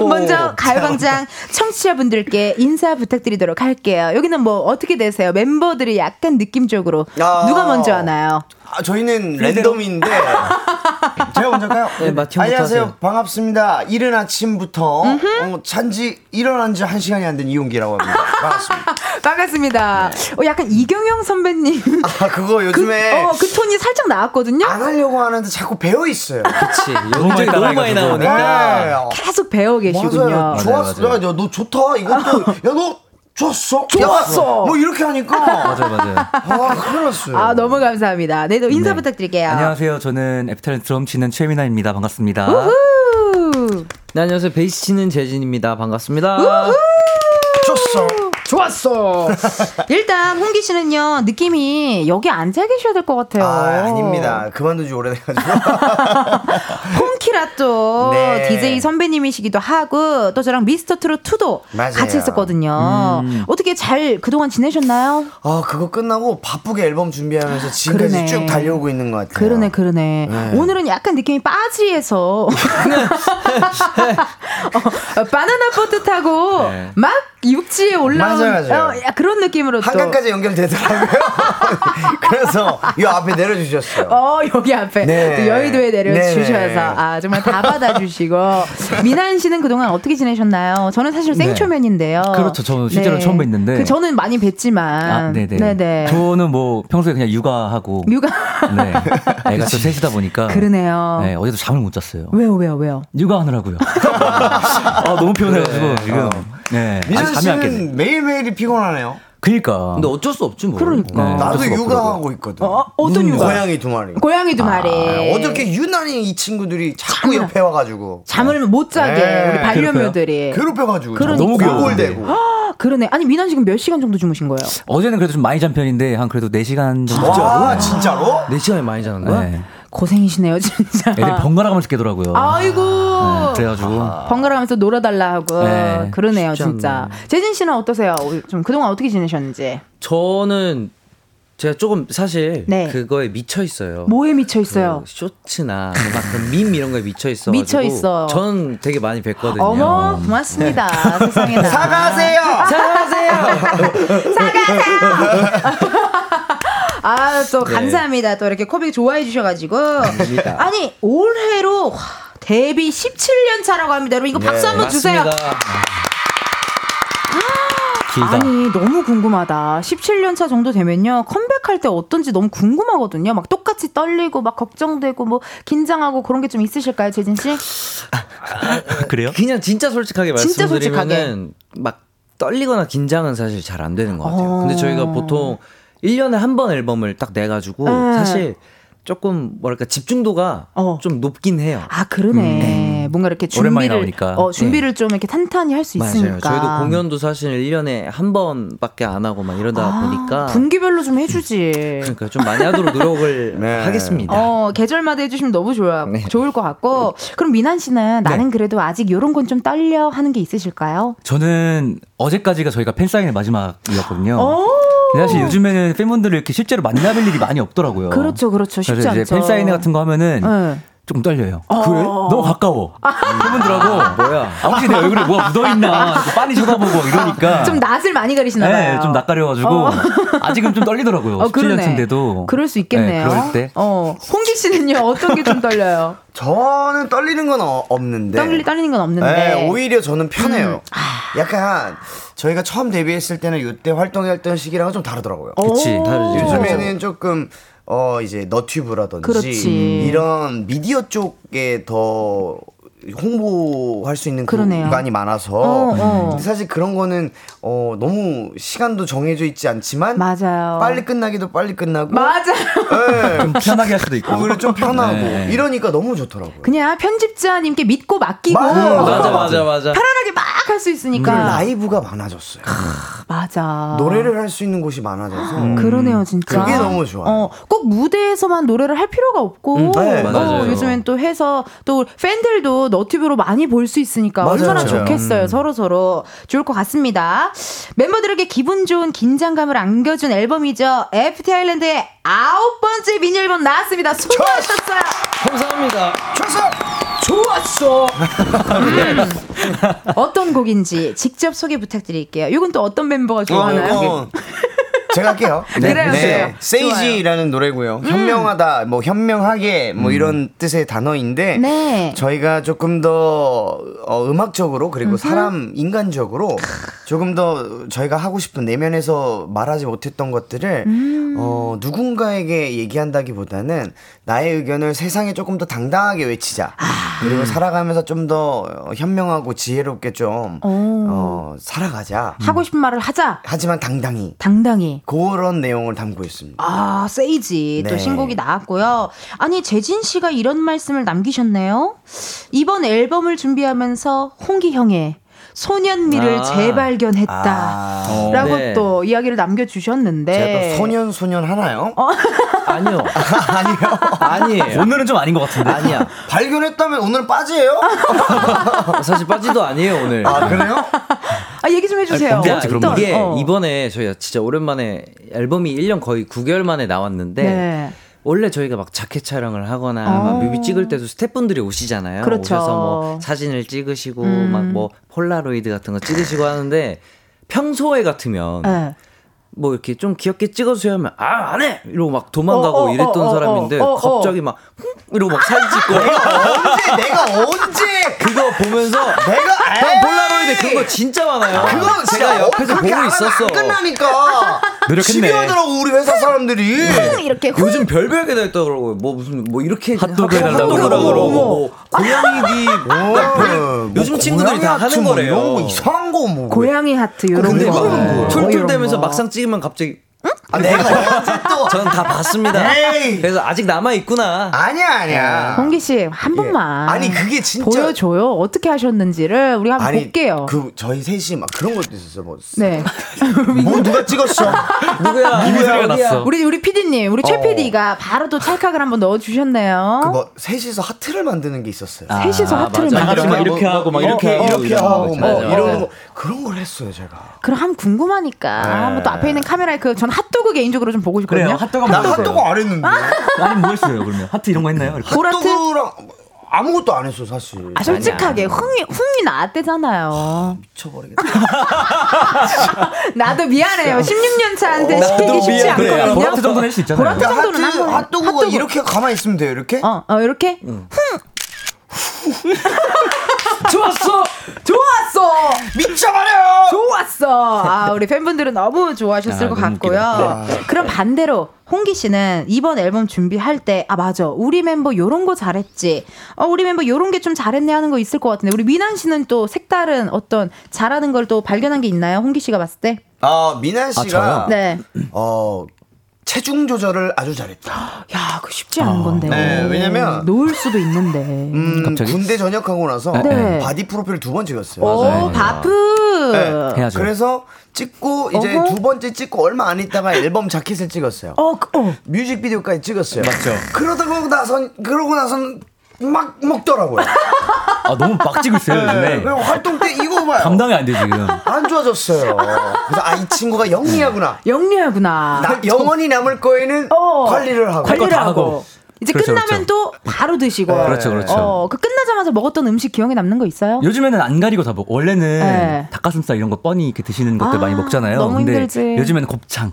어, *laughs* 먼저 가요광장 청취자분들께 인사 부탁드리도록 할게요. 여기는 뭐 어떻게 되세요? 멤버들이 약간 느낌적으로 아. 누가 먼저 하나요? 아, 저희는 랜덤인데 *laughs* 제가 먼저 할까요? 네, 안녕하세요. 하세요. 반갑습니다. 이른 아침부터 어, 잔지 일어난 지 한 시간이 안 된 이용기라고 합니다. 반갑습니다. *laughs* 반갑습니다. 어, 약간 이경영 선배님. 아, 그거 그, 요즘에 어, 그 톤이 살짝 나왔거든요. 안 하려고 하는데 자꾸 배어 있어요. 그치. 너무 많이 너무 많이 따라해가지고. 나오니까. 네. 계속 배워 계시군요. 맞아요. 좋았어. 맞아요. 야, 너 좋다. 이것도 야, 너 좋았어. 좋았어. 야, 뭐 이렇게 하니까 *laughs* 맞아요, 맞아요. 아, 큰일 났어요. 아, 너무 감사합니다. 네, 또 인사 네. 부탁드릴게요. 안녕하세요. 저는 애프터는 드럼 치는 최민아입니다. 반갑습니다. 후. 네, 안녕하세요. 베이스 치는 재진입니다. 반갑습니다. 좋았어. 좋았어. *laughs* 일단 홍기 씨는요 느낌이 여기 앉아 계셔야 될 것 같아요. 아, 아닙니다. 그만둔 지 오래돼가지고. *laughs* 홈키라 또 네. DJ 선배님이시기도 하고 또 저랑 미스터 트롯 2도 맞아요. 같이 했었거든요. 어떻게 잘 그동안 지내셨나요? 아, 그거 끝나고 바쁘게 앨범 준비하면서 지금까지 그러네. 쭉 달려오고 있는 것 같아요. 그러네, 그러네. 네. 오늘은 약간 느낌이 빠지에서 *laughs* 어, 바나나 보트 타고 네. 막 육지에 올라온 맞아요, 맞아요. 어, 야, 그런 느낌으로 또. 한강까지 연결되더라고요. *laughs* 그래서 이 앞에 내려주셨어요. 어, 여기 앞에 네. 또 여의도에 내려주셔서 네네. 아 정말 다 받아주시고 *laughs* 미난 씨는 그동안 어떻게 지내셨나요? 저는 사실 네. 생초면인데요. 그렇죠. 저 실제로 처음 뵀는데. 그 저는 많이 뵀지만 아, 네네. 네네. 저는 뭐 평소에 그냥 육아하고. 육아 네. 애가 또 셋이다 보니까. 그러네요. 네, 어제도 잠을 못 잤어요. 왜요 왜요 왜요? 육아하느라고요. 아, *laughs* 너무 피곤해가지고 지금. 어. 네. 미선. 씨는 매일매일이 피곤하네요. 그니까. 근데 어쩔 수 없지 뭐. 그러니까. 네, 나도 육아하고 있거든. 어, 어떤 육아? 고양이 두 마리. 고양이 두 마리. 아, 어저께 유난히 이 친구들이 자꾸 잠을- 옆에 와가지고 잠을 못 자게 네. 우리 반려묘들이. 괴롭혀가지고 그러니까. 너무 귀여운데. 골골대고. 아, 그러네. 아니 미난 지금 몇 시간 정도 주무신 거예요? 어제는 그래도 좀 많이 잔 편인데 한 그래도 4 시간 정도. 와 진짜로? 4 시간이 많이 자는 거야? 네. 고생이시네요 진짜. 애들 번갈아 가면서 깨더라고요. 아이고. 네, 그래가지고. 번갈아 가면서 놀아달라 하고 네. 그러네요 진짜. 재진 씨는 어떠세요? 좀 그동안 어떻게 지내셨는지. 저는 제가 조금 사실 네. 그거에 미쳐 있어요. 뭐에 미쳐 있어요? 그 쇼츠나 막그밈 이런 거에 미쳐 있어. 미쳐 있어. 전 되게 많이 뵀거든요. 어머 고맙습니다 *laughs* 세상에나. 사과하세요. 아, 또 네. 감사합니다. 또 이렇게 코빅 좋아해 주셔가지고. 아니, 올해로 와, 데뷔 17년 차라고 합니다. 여러분, 이거 박수 한번 주세요. 길다. 아니, 너무 궁금하다. 17년 차 정도 되면요. 컴백할 때 어떤지 너무 궁금하거든요. 막 똑같이 떨리고, 막 걱정되고, 뭐, 긴장하고 그런 게 좀 있으실까요, 재진 씨? 그래요? 그냥 진짜 솔직하게 진짜 말씀드리면은 막 떨리거나 긴장은 사실 잘 안 되는 것 같아요. 어. 근데 저희가 보통 1년에 한 번 앨범을 딱 내가지고 네. 사실 조금 뭐랄까 집중도가 어. 좀 높긴 해요. 아, 그러네. 뭔가 이렇게 오랜만에 준비를, 나오니까. 어, 준비를 좀 이렇게 탄탄히 할 수. 있으니까. 저희도 공연도 사실 1년에 한 번밖에 안 하고 막 이러다 아, 보니까 분기별로 좀 해주지. *laughs* 그러니까 좀 많이 하도록 노력을 *laughs* 네. 하겠습니다. 어, 계절마다 해주시면 너무 좋아, *laughs* 네. 좋을 것 같고. 그럼 미난 씨는 나는 그래도 아직 요런 건 좀 떨려 하는 게 있으실까요? 저는 어제까지가 저희가 팬사인회 마지막이었거든요. 사실 요즘에는 팬분들을 이렇게 실제로 만나뵐 일이 많이 없더라고요. 그렇죠, 그렇죠. 쉽지 않죠. 팬사인회 같은 거 하면은 네. 조금 떨려요. 그래? 너무 가까워. 팬분들하고 뭐야? 아, 혹시 내 얼굴에 뭐가 묻어있나 빤히 쳐다보고 이러니까 좀 낯을 많이 가리시나 봐요. 네, 좀 낯가려가지고 어. 아직은 좀 떨리더라고요. 어, 17년 차인데도. 그럴 수 있겠네요. 네, 그럴 때. 어, 홍기 씨는요, 어떤 게 좀 떨려요? *laughs* 저는 떨리는 건 어- 없는데. 떨리, 떨리는 건 없는데. 네, 오히려 저는 편해요. 음. 아. 약간 저희가 처음 데뷔했을 때는 이때 활동했던 시기랑은 좀 다르더라고요. 그치 오. 다르지. 요즘에는 조금 어 이제 너튜브라든지 그렇지. 이런 미디어 쪽에 더 홍보할 수 있는 그러네요. 공간이 많아서 어, 어. 근데 사실 그런 거는 어 너무 시간도 정해져 있지 않지만 맞아요. 빨리 끝나기도 빨리 끝나고 맞아요. 네. 좀 편하게 할 수도 있고. 오히려 좀 편하고 네. 이러니까 너무 좋더라고요. 그냥 편집자님께 믿고 맡기고 맞아요. 맞아 맞아 맞아. 편안하게 막 할 수 있으니까 그리고 라이브가 많아졌어요. 맞아. 노래를 할 수 있는 곳이 많아져서 그러네요, 진짜. 그게 너무 좋아요. 어, 꼭 무대에서만 노래를 할 필요가 없고, 음, 네, 어, 맞아요. 요즘엔 또 해서 또 팬들도 너튜브로 많이 볼 수 있으니까 맞아요. 얼마나 맞아요. 좋겠어요. 서로 서로 좋을 것 같습니다. 멤버들에게 기분 좋은 긴장감을 안겨준 앨범이죠. FT 아일랜드의 아홉 번째 미니 앨범 나왔습니다. 수고하셨어요. 감사합니다. 좋았어. 음. 어떤 곡인지 직접 소개 부탁드릴게요. 이건 또 어떤 멤버가 좋아하나요? 어, 제가 할게요. 그래요, 그래요. 세이지라는 노래고요. 현명하다, 뭐 현명하게 뭐 이런 뜻의 단어인데 네. 저희가 조금 더 어, 음악적으로 그리고 사람 인간적으로 조금 더 저희가 하고 싶은 내면에서 말하지 못했던 것들을 음. 어, 누군가에게 얘기한다기보다는 나의 의견을 세상에 조금 더 당당하게 외치자. 아. 그리고 살아가면서 좀 더 현명하고 지혜롭게 좀 오. 어, 살아가자. 하고 싶은 말을 하자. 하지만 당당히 당당히. 그런 내용을 담고 있습니다. 아, 세이지. 또 네. 신곡이 나왔고요. 아니, 재진 씨가 이런 말씀을 남기셨네요. 이번 앨범을 준비하면서 홍기 형의 소년미를 아. 재발견했다. 아, 라고 네. 또 이야기를 남겨주셨는데. 제가 또 소년 소년 하나요? *laughs* 아니요. *laughs* 아니요. 아니에요. 오늘은 좀 아닌 것 같은데. 아니야. 발견했다면 오늘 빠지예요? *laughs* 사실 빠지도 아니에요 오늘. 아 그래요? 아, 얘기 좀 해주세요. 언제 알지, 그런 어떤- 이게 어. 이번에 저희가 진짜 오랜만에 앨범이 1년 거의 9개월 만에 나왔는데 네. 원래 저희가 막 자켓 촬영을 하거나 어. 막 뮤비 찍을 때도 스태프분들이 오시잖아요. 그렇죠. 오셔서 뭐 사진을 찍으시고 음. 막뭐 폴라로이드 같은 거 찍으시고 하는데 평소에 같으면 네. 뭐 이렇게 좀 귀엽게 찍어주세요 하면 아 안 해! 이러고 막 도망가고 어, 어, 이랬던 어, 어, 사람인데 어, 어, 어. 갑자기 막 흠! 이러고 막 사진 찍고 언제 내가 언제 그거 보면서 내가 형 폴라로이드 그런 거 진짜 많아요. 그거 제가 옆에서 보고 있었어. 안 끝나니까 노력했네. 시비하더라고 우리 회사 사람들이. 이렇게 후 요즘 별별 게다 있더라고요. 뭐 무슨 뭐 이렇게 핫도그 해달라고 핫도그라 그러고. 그러고 뭐 고양이기 별- 뭐 요즘 친구들이 다 하는 뭐 거래요. 이상한 거 뭐. 고양이 하트 이런 근데 거. 막 어, 툴툴대면서. 막상 찍으면 갑자기 아, 내가 언제 또 저는 다 봤습니다. 에이. 그래서 아직 남아 있구나. 아니야 아니야. 홍기 씨 한 번만. 아니 그게 진짜 보여줘요. 어떻게 하셨는지를 우리 한번 볼게요. 그 저희 셋이 막 그런 것도 있었어. 뭐, 네. *laughs* *laughs* 뭐 누가 찍었어? 누구야? *laughs* 어디야? 났어. 우리 우리 PD님, 우리 최 어. PD가 바로 또 찰칵을 한번 넣어주셨네요. 그 뭐 셋이서 하트를 만드는 게 있었어요. 셋이서 아, 하트를 맞아. 만들어요. 막 이렇게 하고 막 이렇게 어, 이러고 이렇게 이러는 하고 거지. 뭐 맞아, 이러는 맞아. 거 그런 걸 했어요 제가. 그럼 한번 궁금하니까 네. 한번 또 앞에 있는 카메라에 그 전 핫도그 개인적으로 좀 보고 싶거든요. 그래요. 핫도그 나 핫도그 안 했는데. 아니 뭐 했어요 그러면 하트 이런 거 했나요? 이렇게? 핫도그랑 아무것도 안 했어 사실. 아 솔직하게 흥이 흥이 나왔대잖아요. 미쳐버리겠다. *laughs* 나도 미안해요. 16년 차한테 나도 시키기 쉽지 미안해. 않거든요. 그래, 보라트 정도는 할 수 있잖아요. 보라트 야, 정도는 하트, 한번 핫도그가 핫도그. 이렇게 가만히 있으면 돼요 이렇게? 어, 어 이렇게 *laughs* 좋았어. 좋았어. 미쳐버려. 좋았어. 아, 우리 팬분들은 너무 좋아하셨을 아, 것 너무 같고요. 그럼 반대로 홍기 씨는 이번 앨범 준비할 때, 아, 맞아. 우리 멤버 요런 거 잘했지. 어, 우리 멤버 요런 게 좀 잘했네 하는 거 있을 것 같은데. 우리 민환 씨는 또 색다른 어떤 잘하는 걸 또 발견한 게 있나요? 홍기 씨가 봤을 때? 아 민환 씨가 저요? 네. 어 체중 조절을 아주 잘했다. 야, 그 쉽지 않은 건데. 네, 왜냐면- 놓을 수도 있는데. 음, 갑자기? 군대 전역하고 나서 네. body 프로필 두 번 찍었어요. 오, 바프. 네. 해야죠. 그래서 찍고 이제 어허. 두 번째 찍고 얼마 안 있다가 앨범 자켓을 찍었어요. 어, 그- 어. 뮤직비디오까지 찍었어요. 맞죠. 그러다가 나선 그러고 나선 막 먹더라고요. 아 너무 막 찍고 있어요 네, 요즘에. 그냥 활동 때 이거 봐요. 감당이 안 돼 지금. 안 좋아졌어요. 그래서 아 이 친구가 영리하구나. 영리하구나. 나 영원히 남을 거에는 어. 관리를 하고. 관리를 다 하고. 이제 그렇죠, 끝나면 그렇죠. 또 바로 드시고. 그렇죠, 그렇죠. 어, 그 끝나자마자 먹었던 음식 기억에 남는 거 있어요? 요즘에는 안 가리고 다 먹. 원래는 네. 닭가슴살 이런 거 뻔히 이렇게 드시는 것들 아, 많이 먹잖아요. 너무 근데 힘들지. 요즘에는 곱창,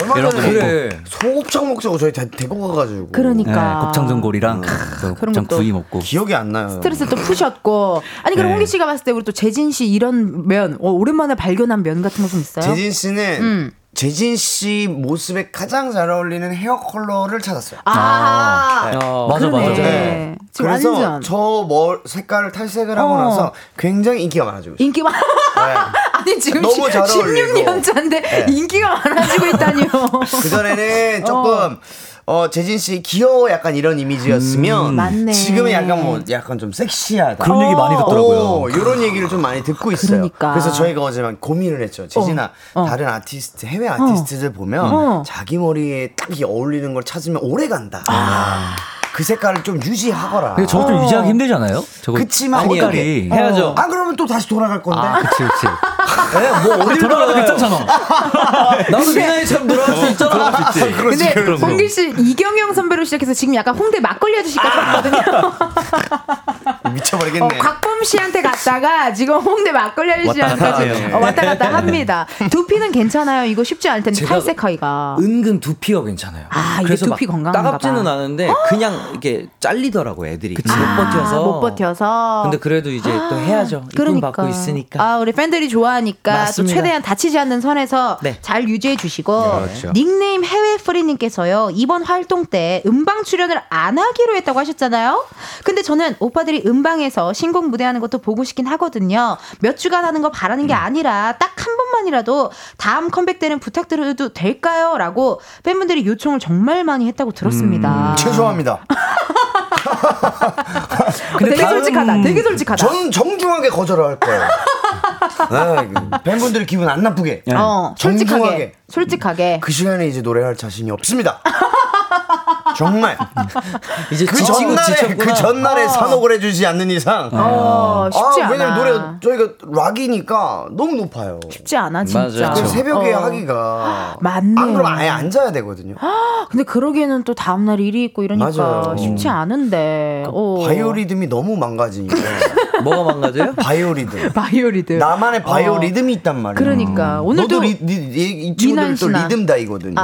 얼마 이런 전에 거 그래. 소곱창 먹자고 저희 데, 데리고 가가지고. 그러니까. 네, 곱창 전골이랑 그 그런 곱창 것도 구이 먹고. 기억이 안 나요. 스트레스 또 푸셨고. 아니, 그럼 네. 홍기 씨가 봤을 때 우리 또 재진 씨 이런 면, 어, 오랜만에 발견한 면 같은 거 좀 있어요? 재진 씨는 음. 재진 씨 모습에 가장 잘 어울리는 헤어 컬러를 찾았어요. 아, 네. 어, 맞아, 맞아. 그러네. 네. 지금 그래서 완전 저 머, 색깔을 탈색을 하고 어. 나서 굉장히 인기가 많아지고 있어요. 인기 많. 네. *laughs* 아니 지금 너무 잘 어울리고. 16년 차인데 네. 인기가 많아지고 있다니요. *laughs* 그 전에는 조금 어, 재진 씨 귀여워 약간 이런 이미지였으면 음, 맞네. 지금은 약간 뭐 약간 좀 섹시하다. 그런 얘기 많이 듣더라고요. 오, 이런 얘기를 좀 많이 듣고 있어요. 그러니까. 래서 저희가 어제 막 고민을 했죠. 재진아, 어. 다른 아티스트, 해외 아티스트들 보면 어. 자기 머리에 딱이 어울리는 걸 찾으면 오래 간다. 아. 그 색깔을 좀 유지하거라. 근데 저거 좀 유지하기 힘들지 않아요? 저거 그치만 아니에요. 어떻게? 해야죠. 아 그러면 또 다시 돌아갈 건데. 아, 그치, 그치. *laughs* 네, 뭐 어딜 돌아가도 괜찮잖아. 나도 미나이처럼 돌아갈 수 있잖아. 근데 그럼요. 홍길 씨 이경영 선배로 시작해서 지금 약간 홍대 막걸리 아저씨까지 왔거든요. *laughs* 미쳐버리겠네. 어, 곽범 씨한테 갔다가 지금 홍대 막걸리 아저씨한테 왔다. 어, 왔다 갔다 합니다. 두피는 괜찮아요. 이거 쉽지 않을 텐데 탈색하기가. 은근 두피가 괜찮아요. 아, 이게 그래서 두피 막 건강한가 따갑지는 봐. 않은데 그냥 이렇게 잘리더라고 애들이 못 아, 버텨서. 못 버텨서. 근데 그래도 이제 또 해야죠. 이쁨 받고 있으니까. 아, 우리 팬들이 좋아하니까 또 맞습니다. 최대한 다치지 않는 선에서 네. 잘 유지해 주시고 그렇죠. 닉네임 해외 프리님께서요 이번 활동 때 음방 출연을 안 하기로 했다고 하셨잖아요. 근데 저는 오빠들이 음방 에서 신곡 무대하는 것도 보고 싶긴 하거든요. 몇 주간 하는 거 바라는 음. 게 아니라 딱 한 번만이라도 다음 컴백 때는 부탁드려도 될까요?라고 팬분들이 요청을 정말 많이 했다고 들었습니다. 음, 최소합니다. *laughs* 근데 되게 다음- 솔직하다. 되게 솔직하다. 전 정중하게 거절을 할 거예요. *laughs* 네, 팬분들이 기분 안 나쁘게. 어, 솔직하게. 정중하게. 솔직하게. 그 시간에 이제 노래할 자신이 없습니다. *laughs* 정말. *laughs* 이제 그 전날에 지쳤구나. 그 전날에 산옥을 해주지 않는 이상. 어, 쉽지 아, 않아. 왜냐면 노래가 저희가 락이니까 너무 높아요. 쉽지 않아 진짜. 맞아요. 그 새벽에 어. 하기가 *gasps* 맞네. 안 그러면 아예 앉아야 되거든요. *gasps* 근데 그러기에는 또 다음 날 일이 있고 이러니까 맞아요. 쉽지 않은데. 어. 바이오리듬이 너무 망가지니까. *laughs* 뭐가 망가져요? 바이오리듬. *laughs* 바이오리듬. 나만의 바이오 어. 리듬이 있단 말이야. 그러니까 오늘도 너도 리, 리, 이, 친구들 또. 리듬다이거든요.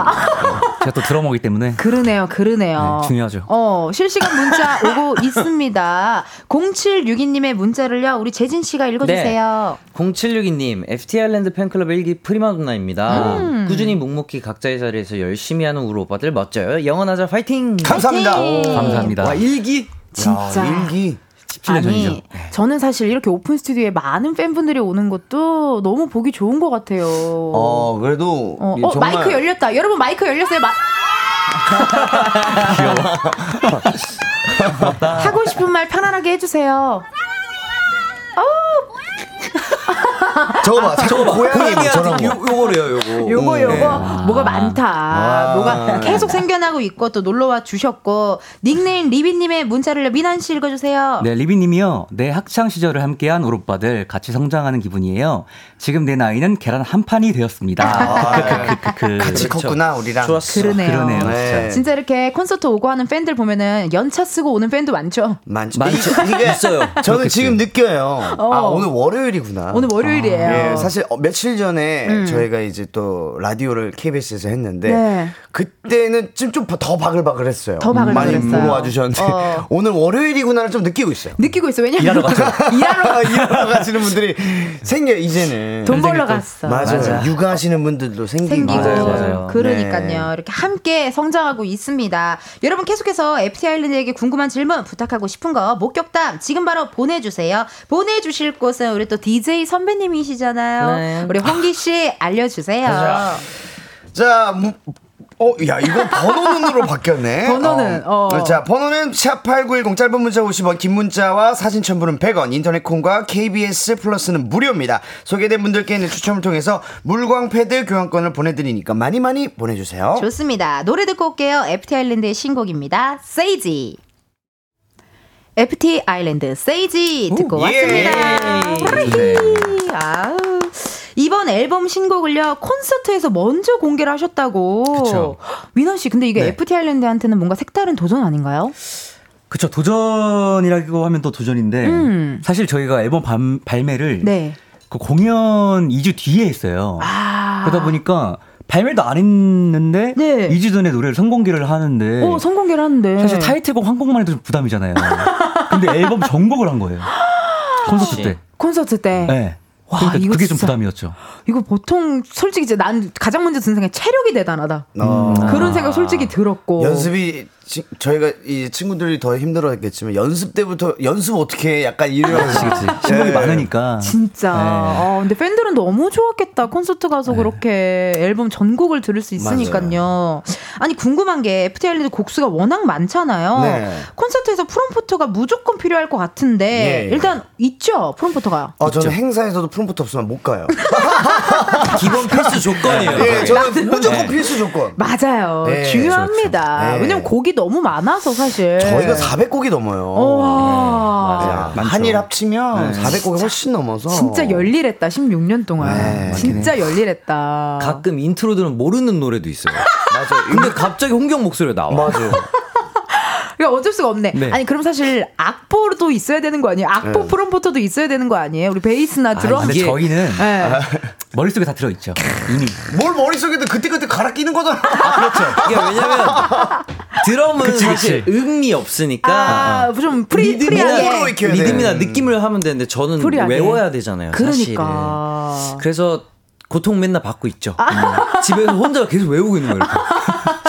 제가 또 들어먹기 때문에. 그러네요, 그러네요. 네, 중요하죠. 어, 실시간 문자 오고 *laughs* 있습니다. 0762님의 문자를요, 우리 재진 씨가 읽어주세요. 0762님, FT 아일랜드 팬클럽 1기 프리마돈나입니다. 음. 꾸준히 묵묵히 각자의 자리에서 열심히 하는 우리 오빠들 멋져요. 영원하자 파이팅! 감사합니다. 파이팅! 감사합니다. 와, 1기? 진짜. 일기. 17년 아니, 전이죠. 저는 사실 이렇게 오픈 스튜디오에 많은 팬분들이 오는 것도 너무 보기 좋은 것 같아요. 어, 그래도. 어, 이 어, 정말 마이크 열렸다. 여러분 마이크 열렸어요. 마... 하고 싶은 말 편안하게 해주세요. 저거 봐. 자꾸 고양이 모처럼. 요, 요거래요, 요거. 요거 네. 요거 뭐가 많다. 아. 뭐가 계속 생겨나고 있고 또 놀러와 주셨고 닉네임 리비님의 문자를 미난 씨 읽어주세요. 네, 리비님이요. 내 학창 시절을 함께한 오롯바들 같이 성장하는 기분이에요. 지금 내 나이는 계란 한 판이 되었습니다. 크크크크크. 같이 그렇죠. 컸구나, 우리랑. 좋았어. 그러네요. 그러네요. 네. 진짜 이렇게 콘서트 오고 하는 팬들 보면은 연차 쓰고 오는 팬도 많죠. 많죠. 많죠. 이- 이게 *laughs* 있어요. 저는 그렇겠지. 지금 느껴요. 어. 아, 오늘 월요일이구나. 오늘 월요일이에요. 예, 사실 어, 며칠 전에 음. 저희가 이제 또 라디오를 KBS에서 했는데 네. 그때는 좀좀더 바글바글했어요. 더 바글바글했어요. 많이 보러 와주셨는데 어. *laughs* 오늘 월요일이구나를 좀 느끼고 있어요. 느끼고 있어. 왜냐면 일하러 가죠. *laughs* 일하러 *laughs* 일하러 가시는 분들이 생겨 이제는. 돈 벌러 갔어. 맞아요. 맞아. 육아하시는 분들도 생기고. 생기고 맞아요, 맞아요. 그러니까요 네. 이렇게 함께 성장하고 있습니다 여러분 계속해서 FT 아일랜드에게 궁금한 질문 부탁하고 싶은 거 목격담 지금 바로 보내주세요 보내주실 곳은 우리 또 DJ 선배님이시잖아요 네. 우리 홍기 씨 알려주세요 자, 무- 어, 야, 이거 번호는으로 바뀌었네. *laughs* 번호는, 어. 자, 번호는 샵8910 짧은 문자 50원, 긴 문자와 사진 첨부는 100원, 인터넷 콩과 KBS 플러스는 무료입니다. 소개된 분들께는 추첨을 통해서 물광 패드 교환권을 보내드리니까 많이 많이 보내주세요. 좋습니다 노래 듣고 올게요 FT 아일랜드의 신곡입니다 세이지 FT 아일랜드 세이지 듣고 오, 왔습니다 예. 후루히. 아우. 이번 앨범 신곡을요 콘서트에서 먼저 공개를 하셨다고. 그쵸. 민원 씨, 근데 이게 네. FT 아일랜드한테는 뭔가 색다른 도전 아닌가요? 그쵸. 도전이라고 하면 또 도전인데, 음. 사실 저희가 앨범 발, 발매를 네. 그 공연 2주 뒤에 했어요. 아. 그러다 보니까 발매도 안 했는데, 네. 2주 전에 노래를 선공개를 하는데, 어, 선공개를 하는데. 사실 타이틀곡 한 곡만 해도 좀 부담이잖아요. 근데 앨범 전곡을 한 거예요. *gasps* 콘서트 때. 콘서트 때. 네. 와, 그러니까 이거 그게 좀 진짜- 부담이었죠. 이거 보통 솔직히 이제 난 가장 먼저 드는 생각이 체력이 대단하다. 어. 그런 생각 솔직히 들었고. 연습이 치- 저희가 이 친구들이 더 힘들었겠지만 연습 때부터 연습 어떻게 해? 약간 이런 그치, 그치. 친구들이 많으니까. 진짜. 네. 어, 근데 팬들은 너무 좋았겠다. 콘서트 가서 그렇게 앨범 전곡을 들을 수 있으니까요. 아니 궁금한 게 FT 아일랜드 곡수가 워낙 많잖아요. 네. 콘서트에서 프롬포터가 무조건 필요할 것 같은데 예. 일단 있죠 프롬포터가. 어, 저는 행사에서도 프롬프트 없으면 못 가요. *laughs* 기본 필수 조건이에요. 예, 저는 무조건 네. 필수 조건. 맞아요. 네, 중요합니다. 그렇죠. 네. 왜냐면 곡이 너무 많아서 사실. 저희가 400곡이 넘어요. 어, 와. 맞아요. 많죠. 한일 합치면 400곡이 훨씬 넘어서 진짜 열일했다. 16년 동안. 네, 진짜 열일했다. 가끔 인트로 들으면 모르는 노래도 있어요. *laughs* 맞아요. 근데 갑자기 홍기 목소리가 나와. 맞아요. 그러니까 어쩔 수가 없네. 네. 아니 그럼 사실 악보도 있어야 되는 거 아니에요? 악보 네. 프롬프터도 있어야 되는 거 아니에요? 우리 베이스나 드럼. 근데 이게- 저희는 네. 머릿속에 다 들어 있죠. 이미. 뭘 머릿속에도 그때그때 갈아 끼는 거잖아. 이게 왜냐면 드럼은 그치, 사실 그치. 음이 없으니까 아, 좀 프리, 리듬이나, 돼. 리듬이나 느낌을 하면 되는데 저는 프리하게. 외워야 되잖아요. 사실은. 그러니까. 그래서 고통 맨날 받고 있죠. 음. 집에서 혼자 계속 외우고 있는 거예요.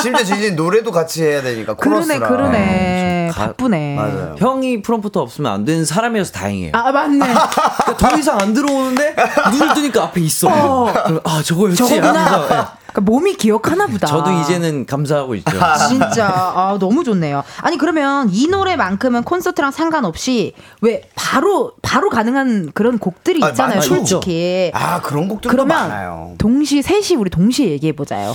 심지어 진짜 노래도 같이 해야 되니까 그러네, 코러스랑. 그러네. 가- 바쁘네. 맞아요. 형이 프롬프터 없으면 안 되는 사람이어서 다행이에요. 아, 맞네. *laughs* 그러니까 더 이상 안 들어오는데 눈을 뜨니까 앞에 있어. 그럼 아 저거였지. 저거구나. 예. 그러니까 몸이 기억하나 보다. 저도 이제는 감사하고 있죠. *laughs* 진짜 아, 너무 좋네요. 아니 그러면 이 노래만큼은 콘서트랑 상관없이 왜 바로 바로 가능한 그런 곡들이 아, 있잖아요. 많죠. 솔직히. 아 그런 곡들도 그러면 많아요. 동시 셋이 우리 동시에 얘기해 보자요.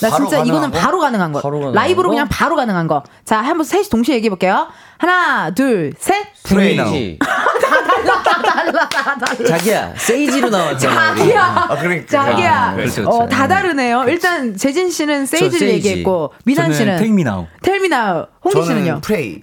나 진짜 이거는 가능한 거? 바로 가능한 거. 바로 가능한 라이브로 거? 그냥 바로 가능한 거. 자, 한번 셋이 동시에 얘기해 볼게요. 하나, 둘, 셋. 프레이. 세이지. *laughs* 달라, 달라, 달라. 자기야 세이지로 나왔잖아. 자기야. 아, 그러니까. 자기야. 아, 그렇죠, 그렇죠. 어, 다 다르네요. 일단 재진 씨는 세이지를 세이지. 얘기했고 미난 저는 씨는 Take Me Now. 텔미나 홍기 씨는요. 프레이.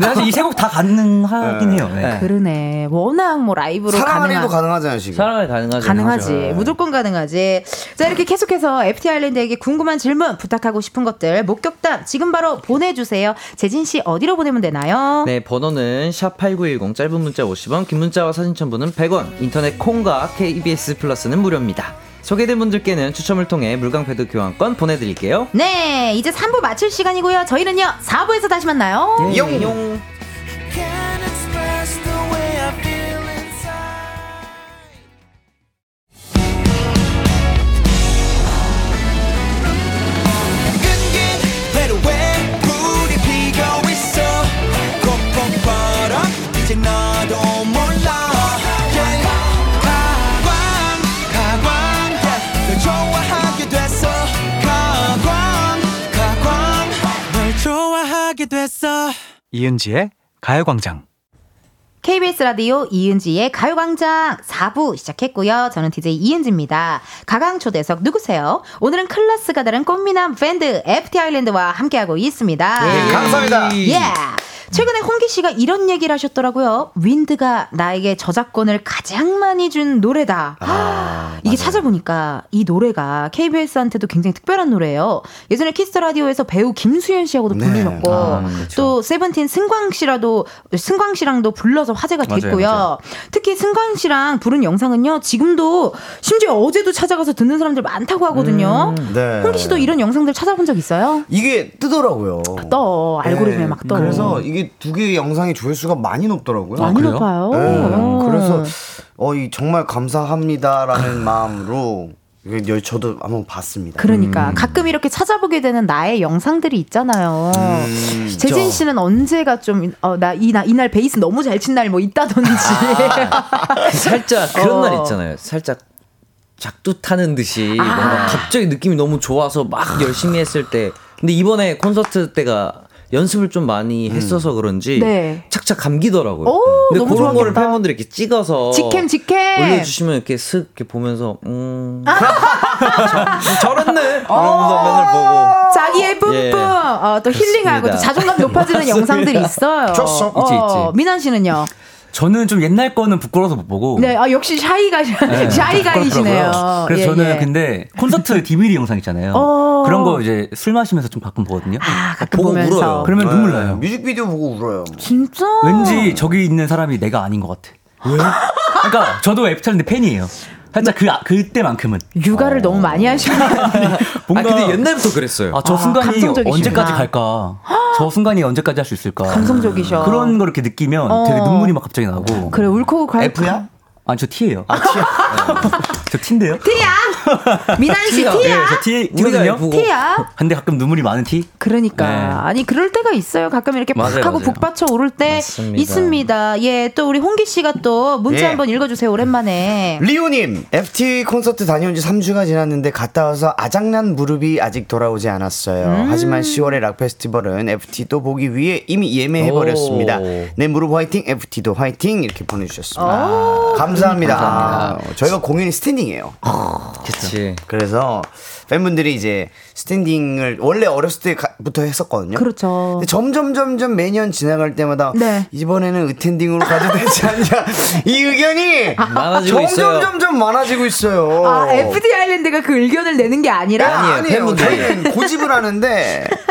사실 이 세 곡 다 가능하긴 해요. 네. 네. 그러네. 워낙 뭐 라이브로 사랑하리도 가능한 가능하잖아요 지금. 사랑이 가능하죠. 가능하지. 무조건 가능하지. 자, 이렇게 계속해서 FT 아일랜드에게 궁금한 질문, 부탁하고 싶은 것들, 목격담 지금 바로 보내주세요. 재진 씨 어디로 보내면 되나요? 네, 번호는 샵 8910 짧은 문자 50원, 긴 문자와 사진 첨부는 100원. 인터넷 콩과 KBS 플러스는 무료입니다. 소개된 분들께는 추첨을 통해 물광 패드 교환권 보내드릴게요. 네, 이제 3부 마칠 시간이고요. 저희는요, 4부에서 다시 만나요. 용. 이은지의 가요광장. KBS 라디오 이은지의 가요광장 4부 시작했고요. 저는 DJ 이은지입니다. 가강초대석 누구세요? 오늘은 클래스가 다른 꽃미남 밴드 FT 아일랜드와 함께하고 있습니다. 네, 감사합니다. 예. 최근에 홍기 씨가 이런 얘기를 하셨더라고요. 윈드가 나에게 저작권을 가장 많이 준 노래다. 아, 이게 찾아보니까 이 노래가 KBS한테도 굉장히 특별한 노래예요. 예전에 키스 더 라디오에서 배우 김수현 씨하고도 네. 부르셨고 아, 그렇죠. 또 세븐틴 승관 씨라도 승관 씨랑도 불러서 화제가 맞아요, 됐고요. 맞아요. 특히 승관 씨랑 부른 영상은요. 지금도 심지어 어제도 찾아가서 듣는 사람들 많다고 하거든요. 네. 홍기 씨도 이런 영상들 찾아본 적 있어요? 이게 뜨더라고요. 떠 알고리즘에 네, 막 떠. 그래서 이게 두 개의 영상의 조회수가 많이 높더라고요. 많이 그래요? 높아요. 네, 어. 그래서 어, 이 정말 감사합니다라는 마음으로 저도 한번 봤습니다. 그러니까 가끔 이렇게 찾아보게 되는 나의 영상들이 있잖아요. 음, 재진 씨는 언제가 좀어나 이날 이날 베이스 너무 잘 친 날 뭐 있다든지. *laughs* 살짝 그런 어. 날 있잖아요. 살짝 작두 타는 듯이 아. 뭔가 갑자기 느낌이 너무 좋아서 막 열심히 했을 때 근데 이번에 콘서트 때가 연습을 좀 많이 했어서 그런지 네. 착착 감기더라고요. 오, 근데 너무 그런 거를 좋았겠다. 팬분들이 이렇게 찍어서 직캠 직캠. 올려주시면 이렇게 슥 이렇게 보면서 음 아. *laughs* 저, 저랬네 이러면서 맨날 보고 자기의 뿜뿜 예. 어, 또 힐링하고 또. 자존감 높아지는 *laughs* 영상들이 있어요. 좋소. 있지, 있지. 미난 씨는요? 저는 좀 옛날 거는 부끄러워서 못 보고. 네, 아, 역시 샤이가 *laughs* 샤이가이시네요. 부끄럽더라고요. 그래서 예, 저는 예. 근데 콘서트 *laughs* DVD 영상 있잖아요. 어. 그런 거 이제 술 마시면서 좀 가끔 보거든요. 아, 가끔 보고 보면서. 울어요. 그러면 네, 눈물 나요. 뮤직비디오 보고 울어요. 진짜? 왠지 저기 있는 사람이 내가 아닌 것 같아. *laughs* 그러니까 저도 FT아일랜드 팬이에요. 살짝 그 아- 그때만큼은 육아를 너무 많이 하시는 뭔가 아 근데 옛날부터 그랬어요. 아, 저 아, 순간이 감성적이시구나. 언제까지 갈까? 저 순간이 언제까지 할 수 있을까? 감성적이셔. 그런 걸 이렇게 느끼면 어. 되게 눈물이 막 갑자기 나고. 그래 울컥 갈 F야? 아니 저 T예요. 아 T야. *laughs* 저 T인데요? T야. *laughs* 민환 씨 T야. 네, 저 T거든요. F고. T야. 근데 가끔 눈물이 많은 T. 그러니까 네. 아니 그럴 때가 있어요. 가끔 이렇게 팍 맞아요, 하고 맞아요. 북받쳐 오를 때 맞습니다. 있습니다. 예, 또 우리 홍기 씨가 또 문자 예. 한번 읽어주세요. 오랜만에. 리오님, FT 콘서트 다녀온 지 3주가 지났는데 갔다 와서 아작난 무릎이 아직 돌아오지 않았어요. 음. 하지만 10월의 락 페스티벌은 FT 또 보기 위해 이미 예매해버렸습니다. 오. 내 무릎 화이팅, FT도 화이팅! 이렇게 보내주셨습니다. 오, 감사합니다. 감사합니다. 아, 저희가 공연이 standing이에요. 그치. 그래서 팬분들이 이제 standing을 원래 어렸을 때부터 했었거든요. 그렇죠. 근데 점점 점점 매년 지나갈 때마다 네. 이번에는 의탠딩으로 가도 되지 *laughs* 않냐 이 의견이 많아지고 점점 있어요. 점점 많아지고 있어요. 아, FT 아일랜드가 그 의견을 내는 게 아니라 아니에요, 아니에요. 팬분들이. 저희는 고집을 하는데. *laughs*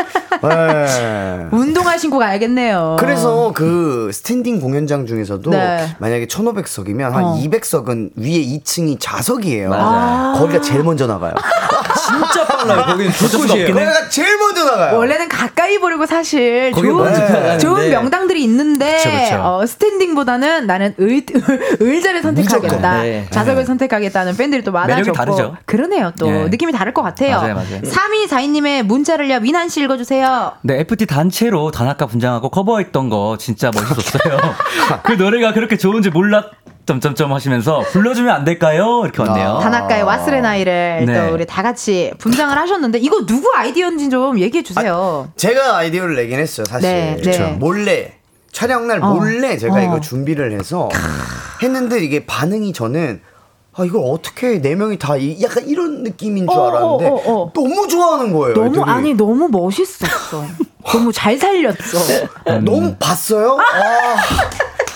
네. 운동화 신고 가야겠네요. 그래서 그 standing 공연장 중에서도 네. 만약에 1500석이면 한 어. 200석은 위에 2층이 좌석이에요. 맞아요. 거기가 제일 먼저 나가요. *laughs* 진짜 빨라요. 거긴 조금이에요. 거기가 제일 먼저 나가요. 원래는 가까이 보려고 사실 좋은, 가는데. 좋은 명당들이 있는데 그쵸, 그쵸. 어, 스탠딩보다는 나는 의, 의자를 선택하겠다. 네. 좌석을 선택하겠다는 팬들이 또 많아졌고 매력이 다르죠. 그러네요. 또 네. 느낌이 다를 것 같아요. 맞아요, 맞아요. 3242님의 문자를요. 민한 씨 읽어주세요. 네, FT 단체로 다나카 분장하고 커버했던 거 진짜 멋있었어요. *laughs* 그 노래가 그렇게 좋은지 몰랐. 점점점 하시면서 불러주면 안 될까요? 이렇게 왔네요. 다나카의 와스레 나이를 네. 또 우리 다 같이 분장을 하셨는데 이거 누구 아이디어인지 좀 얘기해 주세요. 제가 아이디어를 내긴 했어요, 사실. 네. 네. 몰래. 촬영 날 어. 몰래 제가 어. 이거 준비를 해서 했는데 이게 반응이 저는 아, 이걸 어떻게 네 명이 다 이- 약간 이런 느낌인 줄 어, 알았는데 어, 어, 어. 너무 좋아하는 거예요. 너무 애들이. 아니 너무 멋있었어. *laughs* 너무 잘 살렸어. 너무 봤어요? 아,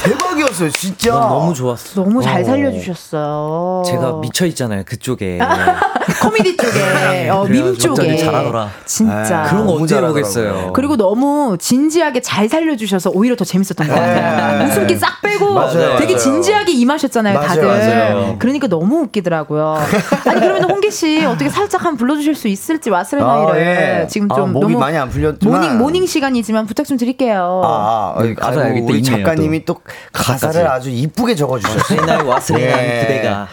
대박 이었어요, 진짜. 난 너무 좋았어. 너무 잘 어. 살려주셨어요. 제가 미쳐 있잖아요. 그쪽에. *laughs* 코미디 쪽에, 어, 밈 쪽에. 잘하더라. 진짜. 아, 그런 거 언제 잘하더라고요. 해보겠어요. 그리고 너무 진지하게 잘 살려주셔서 오히려 더 재밌었던 것 같아요. 네. 웃음기 싹 빼고 맞아요, 되게 맞아요. 진지하게 임하셨잖아요, 맞아요, 다들. 맞아요. 그러니까 너무 웃기더라고요. 아니, 그러면 홍기 씨 어떻게 살짝 한번 불러주실 수 있을지 와스레 나이를 아, 예. 지금 아, 좀 목이 너무 많이 안 풀렸지만. 모닝, 모닝 시간이지만 부탁 좀 드릴게요. 아, 아, 네, 가사 아이고, 여기 또 우리 있네요, 작 가사를 아주 이쁘게 적어주셨어요. 옛날 와스레나이 예. 그대가.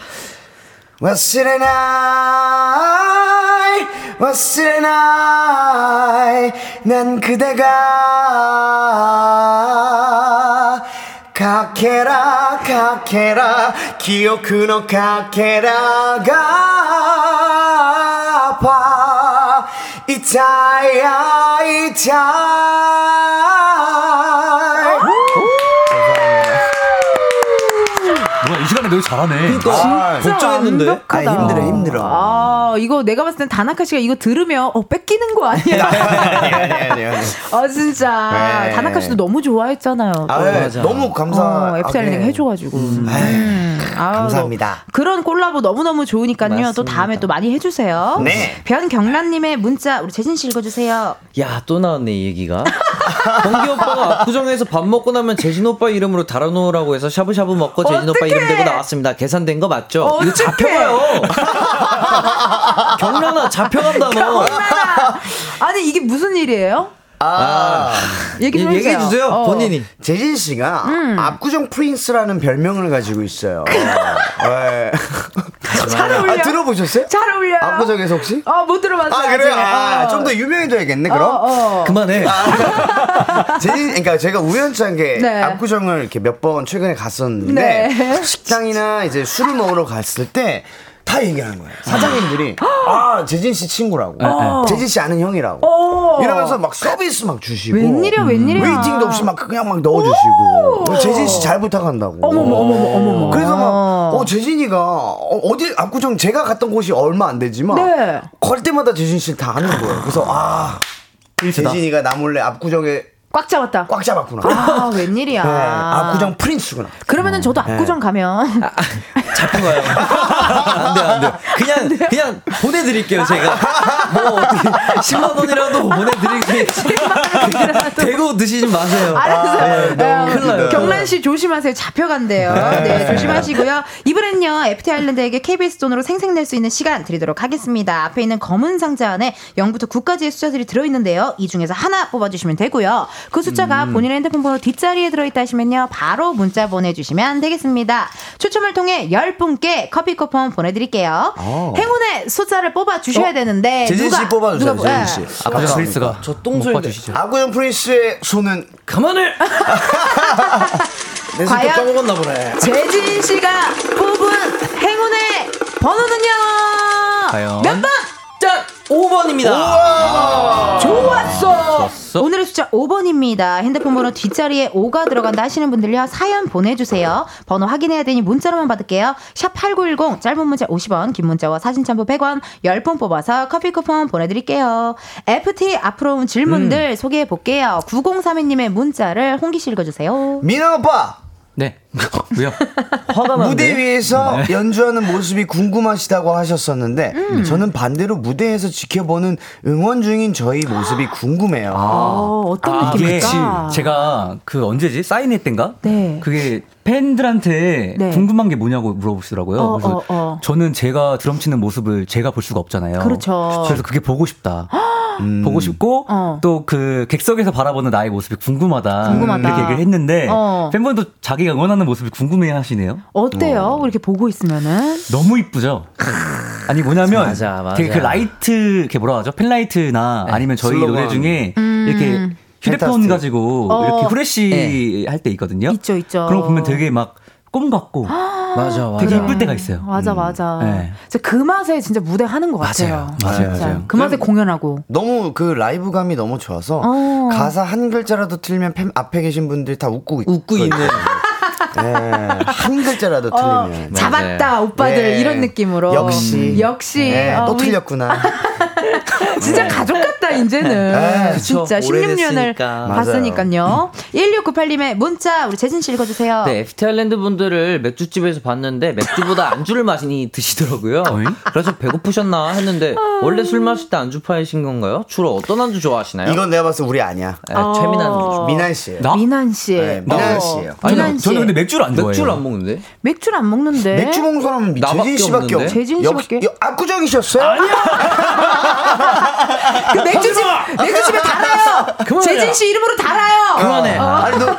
와스레나이 와스레나이 난 그대가 가케라 가케라 기억그 너 가케라가 봐 이타야 이타 노래 잘하네. 아, 진짜 걱정했는데? 완벽하다. 아, 힘들어, 힘들어. 아, 이거 내가 봤을 땐 다나카 씨가 이거 들으면 어 뺏기는 거 아니야? *laughs* 아니, 아니, 아니, 아니. 아 진짜 네. 다나카 씨도 너무 좋아했잖아요. 또. 아, 네, 맞아. 너무 감사. 어, FTRN가 해줘가지고. 음. 아우, 감사합니다. 그런 콜라보 너무 너무 좋으니까요. 또 맞습니다. 다음에 또 많이 해주세요. 네. 변경란님의 문자 우리 재진 씨 읽어주세요. 야, 또 나왔네, 이 얘기가. 동기 오빠가 압구정에서 밥 먹고 나면 재진 오빠 이름으로 달아놓으라고 해서 샤브샤브 먹고 재진 오빠. 이름 대고 나왔습니다. 계산된 거 맞죠? 어떡해. 이거 잡혀가요. *laughs* 경란아, 잡혀간다, 너. 아니 이게 무슨 일이에요? 아, 얘기 좀 얘기해. 주세요, 어. 본인이. 재진 씨가 압구정 프린스라는 별명을 가지고 있어요. 네. *laughs* 잘 어울려. 아, 들어보셨어요? 잘 어울려. 압구정에서 혹시? 어 못 들어봤어요. 아, 그래요? 아, 어. 좀더 유명해져야겠네, 그럼? 어, 어. 그만해. *laughs* 재진, 그러니까 제가 우연찮게 네. 압구정을 이렇게 몇 번 최근에 갔었는데 네. 식당이나 이제 술을 먹으러 갔을 때 다 얘기하는 거예요. 사장님들이 아 재진 씨 친구라고, 어. 재진 씨 아는 형이라고 어. 이러면서 막 서비스 막 주시고 웬일이야, 웬일이야. waiting도 없이 막 그냥 막 넣어주시고 뭐 재진 씨 잘 부탁한다고. 어머머, 어머머, 어머머. 그래서 막, 어, 재진이가, 어, 어디, 압구정 제가 갔던 곳이 얼마 안 되지만, 네. 갈 때마다 재진 씨를 다 아는 거예요. 그래서, 아. 재진이가 나 몰래 압구정에 꽉 잡았다. 꽉 잡았구나. 아 웬일이야. 네, 압구정 프린스구나. 그러면은 저도 압구정 가면 잡혀가요. *laughs* 안 돼, 안 돼. 그냥, 그냥 보내드릴게요, 제가. 뭐, 어떻게, *laughs* 10만원이라도 보내드릴게요. 대고 드시지 마세요. 알았어요. 네, 너무 어, 웃기다. 경란 씨 조심하세요. 잡혀간대요. 네, 조심하시고요. 이번엔요, FT 아일랜드에게 KBS 돈으로 생생낼 수 있는 시간 드리도록 하겠습니다. 앞에 있는 검은 상자 안에 0부터 9까지의 숫자들이 들어있는데요. 이 중에서 하나 뽑아주시면 되고요. 그 숫자가 본인의 핸드폰 번호 뒷자리에 들어있다 하시면요, 바로 문자 보내주시면 되겠습니다. 추첨을 통해 10 분께 커피 쿠폰 보내드릴게요. 행운의 숫자를 뽑아주셔야 되는데. 재진 씨 누가- 뽑아주세요, 누가- 예. 씨. 아까 프린스가 저. 봐주시죠. 아구영 프린스의 손은 그만해! *laughs* 내 과연? 까먹었나 보네. 재진 씨가 뽑은 행운의 번호는요. 과연? 몇 번? 짠! 5번입니다. 좋았어. 좋았어. 오늘의 숫자 5번입니다. 핸드폰 번호 뒷자리에 5가 들어간다 하시는 분들요. 사연 보내주세요. 번호 확인해야 되니 문자로만 받을게요. 샵 8910 짧은 문자 50원 긴 문자와 사진 첨부 100원 10분 뽑아서 커피 쿠폰 보내드릴게요. FT 앞으로 온 질문들 음. 소개해 볼게요. 9032님의 문자를 홍기 씨 읽어주세요. 민아 오빠 네. 왜요? *laughs* 화가 무대 위에서 네. 연주하는 모습이 궁금하시다고 하셨었는데 음. 저는 반대로 무대에서 지켜보는 응원 중인 저희 모습이 궁금해요. 어, 어떤 이게 느낌일까? 제가 그 언제지 사인회 때인가? 네. 그게 팬들한테 네. 궁금한 게 뭐냐고 물어보시더라고요. 어, 그래서 어, 어. 저는 제가 드럼 치는 모습을 제가 볼 수가 없잖아요. 그렇죠. 그래서 그게 보고 싶다. *gasps* 보고 싶고 어. 또그 객석에서 바라보는 나의 모습이 궁금하다. 궁금하다. 이렇게 얘기를 했는데 어. 팬분도 자기가 응원하는 모습을 궁금해 하시네요. 어때요? 이렇게 보고 있으면은 너무 이쁘죠? 아니 뭐냐면 맞아, 맞아. 되게 그 라이트 그 뭐라 하죠? 펜라이트나 아니면 저희 슬로건. 노래 중에 음. 이렇게 휴대폰 fantastic. 가지고 어. 이렇게 후레쉬 할때 있거든요. 있죠, 있죠. 그런 거 보면 되게 막 꿈 같고 맞아, 맞아. 되게 이쁠 때가 있어요. 맞아, 맞아. 네. 진짜 그 맛에 진짜 무대 하는 것 같아요. 맞아요, 맞아요. 맞아요. 그 맛에 공연하고. 너무 그 라이브감이 너무 좋아서 어. 가사 한 글자라도 틀리면 팬 앞에 계신 분들이 다 웃고 있- 웃고 있는. 네, 한 글자라도 어, 틀리면 잡았다, 오빠들. 네. 이런 느낌으로. 역시 역시. 네, 어, 또 우리 틀렸구나. *laughs* 진짜 가족 같다, 이제는. 네, 진짜 그쵸. 16년을 오래됐으니까. 봤으니까요. 1698님의 문자, 우리 재진 씨 읽어주세요. 네, FT 아일랜드 분들을 맥주집에서 봤는데 맥주보다 안주를 많이 드시더라고요. 그래서 배고프셨나 했는데 원래 술 마실 때 안주 파이신 건가요? 주로 어떤 안주 좋아하시나요? 이건 내가 봤을 때 우리 아니야. 네, 최민한 안주. 미난 씨예요. 나? 미난 씨. 네, 미난 어, 씨예요. 아니, 미난 씨. 저는 근데 맥주를 안 좋아해요. 맥주를 안 먹는데? 맥주를 안 먹는데. 맥주 먹는 사람은 나밖에 재진 씨밖에 없는데? 없. 재진 역- 씨밖에? 역- 압구정이셨어요? 아니야. 그 맥주집, 맥주집에 달아요. 그만해라. 재진 씨 이름으로 달아요. 그만해. 아니 너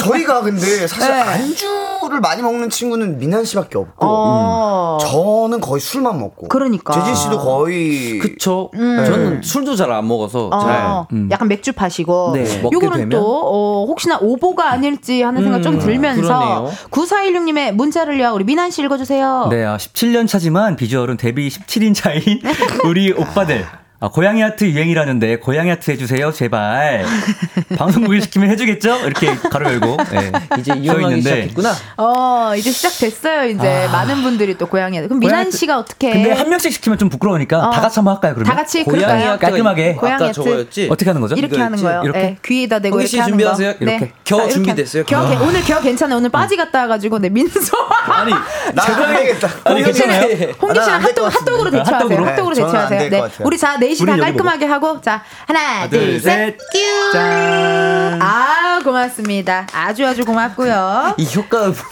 저희가 근데 사실 네. 안주를 많이 먹는 친구는 미난 씨밖에 없고 어. 저는 거의 술만 먹고. 그러니까. 재진 씨도 거의 그쵸. 저는 술도 잘 안 먹어서 잘. 어, 약간 맥주 파시고 네, 먹게 요거는 되면? 또 어, 혹시나 오보가 아닐지 하는 생각 좀 음, 들면 서 그러네요. 9416님의 문자를요 우리 미난 씨 읽어주세요. 네, 아, 17년 차지만 비주얼은 데뷔 17인 차인 *laughs* 우리 오빠들. 아, 고양이 하트 유행이라는데 고양이 하트 해주세요 제발 *laughs* 방송국에 시키면 해주겠죠 이렇게 가로 열고 네, *laughs* 이제 있는데. 시작했구나. 어 이제 시작됐어요 이제 많은 분들이 또 고양이 그럼 미난 씨가 어떻게? 근데 한 명씩 시키면 좀 부끄러우니까 어. 다 같이 한번 할까요 그러면 다 같이 고양이 그럴까요? 아까 깔끔하게. 고양이 하트. 저거였지? 어떻게 하는 거죠? 이렇게 하는? 거예요. 이렇게? 네, 귀에다 대고 홍기 이렇게 씨 하는 준비하세요. 거. 이렇게. 네. 겨 자, 이렇게 준비됐어요? 겨, 겨. 개- 오늘 겨 괜찮아. 오늘 빠지 갔다 와가지고 네 민서. *laughs* 아니 되겠다. 아니 괜찮아요? 홍기 씨는 아, 난안될 핫도그. 핫도그로 대처하세요. 핫도그로? 네, 대처하세요. 네. 같아요. 우리 자, 넷이 다 깔끔하게 하고 자, 하나, 둘, 둘, 셋. 셋. 뀨. 아, 고맙습니다. 아주 아주 고맙고요. *laughs* 이 효과 *laughs*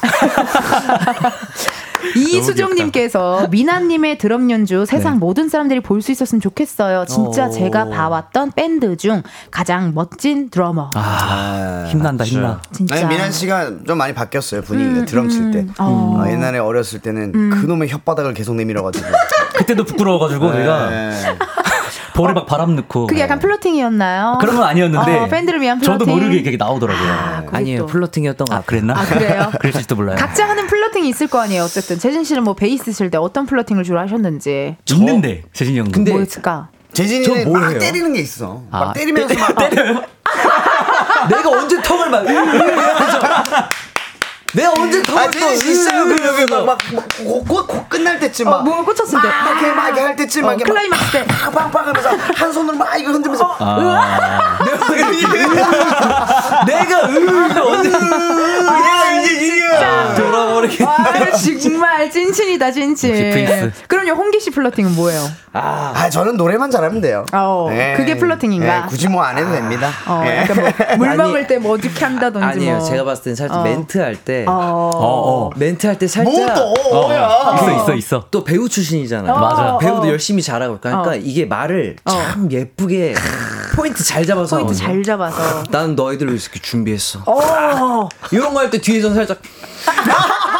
이수정님께서 미나님의 드럼 연주 세상 모든 사람들이 볼 수 있었으면 좋겠어요. 진짜 어. 제가 봐왔던 밴드 중 가장 멋진 드러머. 아 힘난다 힘나 진짜. 아니 미난 씨가 좀 많이 바뀌었어요 분위기가 드럼 칠 때. 어. 어, 옛날에 어렸을 때는 그놈의 혓바닥을 계속 내밀어가지고. *laughs* 그때도 부끄러워가지고 내가 네. 볼에 막 바람 넣고 그게 약간 플러팅이었나요? 그런 건 아니었는데 어, 팬들을 위한 플러팅. 저도 모르게 이렇게 나오더라고요 아, 아니에요 또. 플러팅이었던 것아 같아요. 그랬나? 아, 그래요? *laughs* 그랬을지도 몰라요 각자 하는 flirting이 있을 거 아니에요. 어쨌든 재진 씨는 뭐 베이스 칠 때 어떤 flirting을 주로 하셨는지 있는데 재진이 형도 근데 뭐였을까? 재진이는 저뭐 막 해요? 때리는 게 있어. 막 아, 때리면서 막 때려요? *laughs* 내가 언제 턱을 막 *laughs* 내가 언제 턱을 아, 씨 있어요. 그러면 막막곧 끝날 때쯤 어, 막 뭔가 꽂혔을 때. 막 이렇게 막 이렇게 할 때쯤 막 어, 클라이막스 때. 빵빵빵 하면서 한 손으로 막 이거 흔들면서 아, *laughs* 내가 으 언제 야 이제 이게 돌아버리게 아, 정말 찐친이다, 찐친. 그럼요, 홍기 씨 플러팅은 뭐예요? 아, 아, 저는 노래만 잘하면 돼요. 어, 그게 플러팅인가? 네, 굳이 뭐 안 해도 됩니다. 어, 예. 약간 뭐, 물 *laughs* 먹을 때 뭐 어떻게 한다든지 아니에요. 뭐. 제가 봤을 땐 살짝 어. 멘트 할 때. 어. 어, 어. 멘트 할 때 살짝. 뭐 또, 야. 있어, 있어, 있어. 또 배우 출신이잖아요. 어, 맞아. 배우도 어. 열심히 잘하고 그러니까 어. 이게 말을 어. 참 예쁘게 포인트 잘 잡아서 포인트. 잘 잡아서. 나는 너희들 을 이렇게 준비했어. 어. 이런 거 할 때 뒤에서 살짝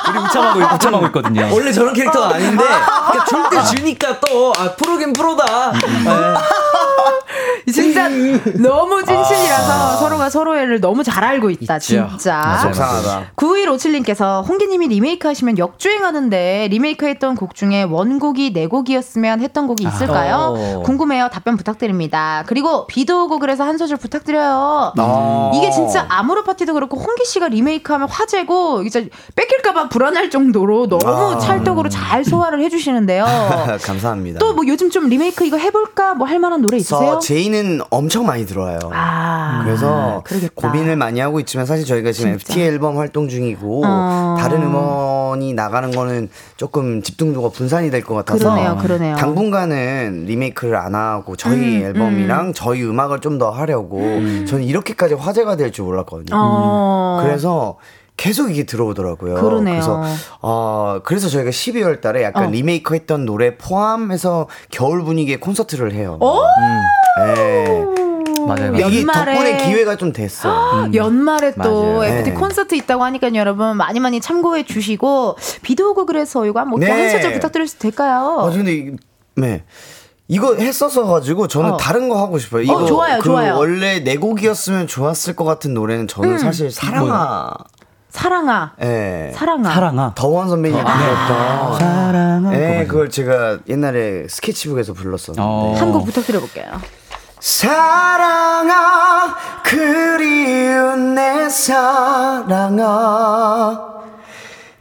우리 웃참하고, 웃참하고 있거든요. 원래 저런 캐릭터가 아닌데 *laughs* 그러니까 줄때 주니까 또 아 프로긴 프로다. 진짜 너무 찐친이라서 서로가 서로를 너무 잘 알고 있다, 있죠. 진짜. 속상하다. 9157님께서 홍기님이 리메이크 하시면 역주행하는데 리메이크 했던 곡 중에 원곡이 내 곡이었으면 했던 곡이 있을까요? 어. 궁금해요. 답변 부탁드립니다. 그리고 비도 오고 그래서 한 소절 부탁드려요. 어. 이게 진짜 아무로 파티도 그렇고 홍기 씨가 리메이크하면 화제고 이제 뺏길까봐 불안할 정도로 너무 아. 찰떡으로 잘 소화를 해주시는데요. *laughs* 감사합니다. 또 뭐 요즘 좀 리메이크 이거 해볼까 뭐 할 만한 노래 있으세요? 저 제이는 엄청 많이 들어와요. 아, 그래서 그러겠다. 고민을 많이 하고 있지만 사실 저희가 지금 진짜. FT 앨범 활동 중이고 어. 다른 음원이 나가는 거는 조금 집중도가 분산이 될 것 같아서 그러네요, 그러네요. 당분간은 리메이크를 안 하고 저희 음, 앨범이랑 저희 음악을 좀 더 하려고 저는 이렇게까지 화제가 될 줄 몰랐거든요. 어. 그래서 계속 이게 들어오더라고요. 그러네요. 그래서 어 그래서 저희가 12월 달에 약간 어. 리메이크 했던 노래 포함해서 겨울 분위기의 콘서트를 해요. 오! 네. 맞아요. 이게 연말에 덕분에 기회가 좀 됐어. 연말에 또 맞아요. FT 네. 콘서트 있다고 하니까 여러분 많이 많이 참고해 주시고 비도 오고 그래서 이거 한번 네. 한 소절 부탁드릴 수 될까요? 아 근데 이- 네. 이거 했어서 가지고 저는 어. 다른 거 하고 싶어요. 이거 좋아요, 그 좋아요. 원래 내 곡이었으면 좋았을 것 같은 노래는 저는 음. 사실 사랑아. 사랑아, 예. 사랑아. 사랑아. 더원 선배님이 불렀던 사랑아. 예, 그걸 제가 옛날에 스케치북에서 불렀었는데. 어. 한곡 부탁드려 볼게요. 사랑아 그리운 내 사랑아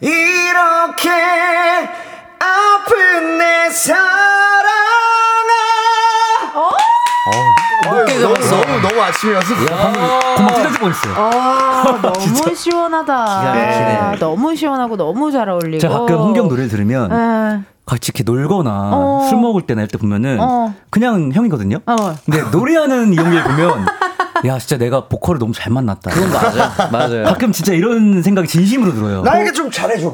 이렇게 아픈 내 사랑아 높게 너무, 잡았어. 너무 너무 아침이어서 고막 찢어질 뻔했어요. 아, *laughs* 너무 시원하다. 기가 막히네. 너무 시원하고 너무 잘 어울리고. 제가 가끔 홍경 노래를 들으면 예. 같이 이렇게 놀거나 어. 술 먹을 때나 이럴 때 보면은 어. 그냥 형이거든요. 어. 근데 노래하는 이용일 보면 야 진짜 내가 보컬을 너무 잘 만났다. 그건 맞아. 맞아요. 가끔 진짜 이런 생각이 진심으로 들어요. 나에게 좀 잘해줘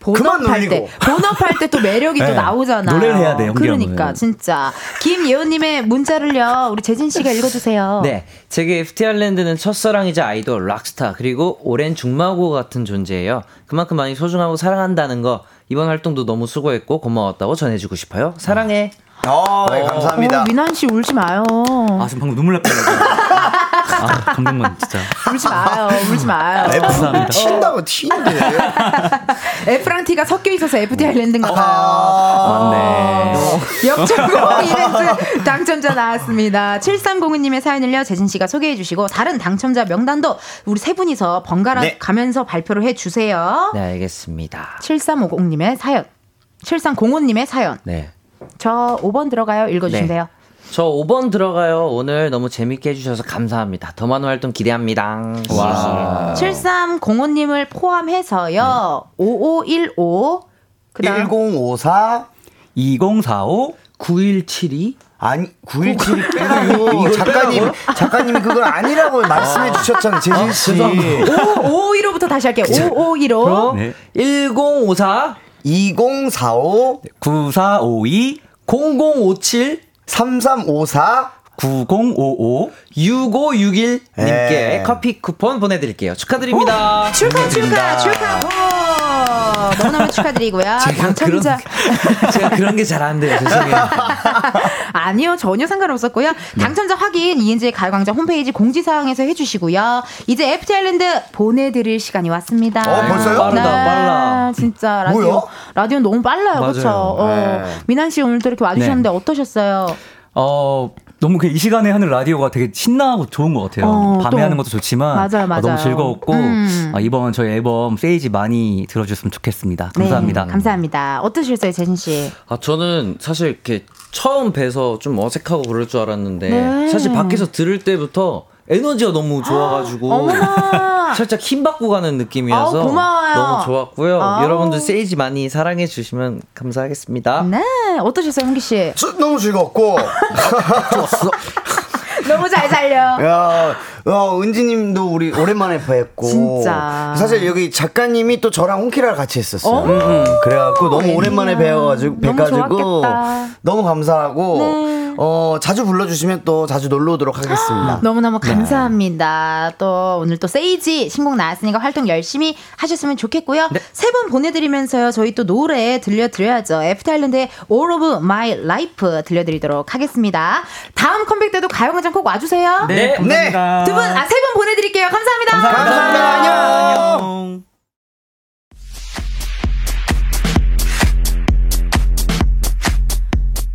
본업할 놀리고. 때, 본업할 때 또 매력이 또 네. 나오잖아요. 노래를 해야 돼요. 그러니까 진짜 김예원님의 문자를요 우리 재진 씨가 읽어주세요. 네, 제게 FT 아일랜드는 첫사랑이자 아이돌, 락스타, 그리고 오랜 중마고 같은 존재예요. 그만큼 많이 소중하고 사랑한다는 거 이번 활동도 너무 수고했고 고마웠다고 전해주고 싶어요. 사랑해. 어, 네, 감사합니다. 어, 민환 씨 울지 마요. 아 지금 방금 눈물 날 뻔했어요. 아 감동만 진짜. 울지 마요. 울지 마요. F 감사합니다. 튄다고 튀는데. *laughs* F랑 T가 섞여 있어서 FT 아일랜드인가 봐요. 맞네. 역전공 이벤트 당첨자 나왔습니다. 7302님의 사연을요, 재진 씨가 소개해 주시고, 다른 당첨자 명단도 우리 세 분이서 번갈아 네. 가면서 발표를 해 주세요. 네, 알겠습니다. 7350님의 사연. 7305님의 사연. 네. 저 5번 들어가요. 읽어주시면 네. 돼요. 저 5번 들어가요. 오늘 너무 재밌게 해주셔서 감사합니다. 더 많은 활동 기대합니다. 와. 7305님을 포함해서요, 5515. 그 다음 1054 2045 9172 아니 917이 빼고 *laughs* 작가님 작가님이 그걸 아니라고 말씀해 주셨잖아요 재진 씨. 5515부터 다시 할게요. 5515. 그럼 네. 1054 2045 9452 0057 3354 9055 6561 님께 네. 커피 쿠폰 보내드릴게요. 축하드립니다. 축하, 축하, 축하. 호! 너무너무 축하드리고요. 당첨자. 그런, *laughs* 제가 그런 게 잘 안 돼요. 죄송해요. *laughs* 아니요, 전혀 상관없었고요. 당첨자 확인 이은지의 가요광장 홈페이지 공지사항에서 해주시고요. 이제 FT 아일랜드 보내드릴 시간이 왔습니다. 어, 벌써요? 빠르다, 빨라. 진짜 라디오 뭐요? 라디오 너무 빨라요. 그렇죠? 어, 네. 민한 씨 오늘도 이렇게 와주셨는데 어떠셨어요? 어 너무 그 이 시간에 하는 라디오가 되게 신나고 좋은 것 같아요. 어, 밤에 또. 하는 것도 좋지만 맞아요, 어, 맞아요. 너무 즐거웠고 음. 아, 이번 저희 앨범 세이지 많이 들어주셨으면 좋겠습니다. 감사합니다. 네, 감사합니다. 어떠셨어요, 재진 씨? 아, 저는 사실 이렇게 처음 뵈서 좀 어색하고 그럴 줄 알았는데 네. 사실 밖에서 들을 때부터 에너지가 너무 좋아가지고 어머나. *laughs* 살짝 힘 받고 가는 느낌이어서 아우, 고마워요. 너무 좋았고요. 아우. 여러분들 세이지 많이 사랑해 주시면 감사하겠습니다. 네, 어떠셨어요, 홍기 씨? 저- 너무 즐겁고 *laughs* *laughs* 너무 잘 살려. 야, 어, 은지님도 우리 오랜만에 뵀고. 진짜. 사실 여기 작가님이 또 저랑 홍키라를 같이 했었어요. 어머. 음, 음. 그래갖고 너무 오랜만에 배워가지고, 너무 뵈가지고. 좋았겠다. 너무 감사하고, 네. 어, 자주 불러주시면 또 자주 놀러 오도록 하겠습니다. *gasps* 너무너무 감사합니다. 또 오늘 또 세이지 신곡 나왔으니까 활동 열심히 하셨으면 좋겠고요. 세분 보내드리면서요. 저희 또 노래 들려드려야죠. 애프타일랜드의 All of My Life 들려드리도록 하겠습니다. 다음 컴백 때도 가요광장 꼭 와주세요. 네, 감사합니다. 두 분, 아, 세 분 보내드릴게요. 감사합니다. 감사합니다. 안녕. 안녕.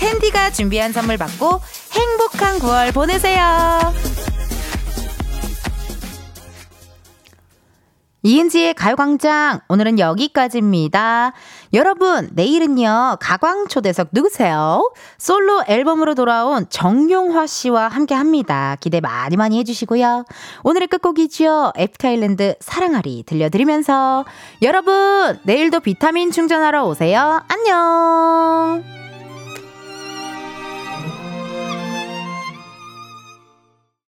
텐디가 준비한 선물 받고 행복한 9월 보내세요. 이은지의 가요광장 오늘은 여기까지입니다. 여러분 내일은요 가광초대석 누구세요? 솔로 앨범으로 돌아온 정용화 씨와 함께합니다. 기대 많이 많이 해주시고요. 오늘의 끝곡이죠 애프타일랜드 사랑하리 들려드리면서 여러분 내일도 비타민 충전하러 오세요. 안녕.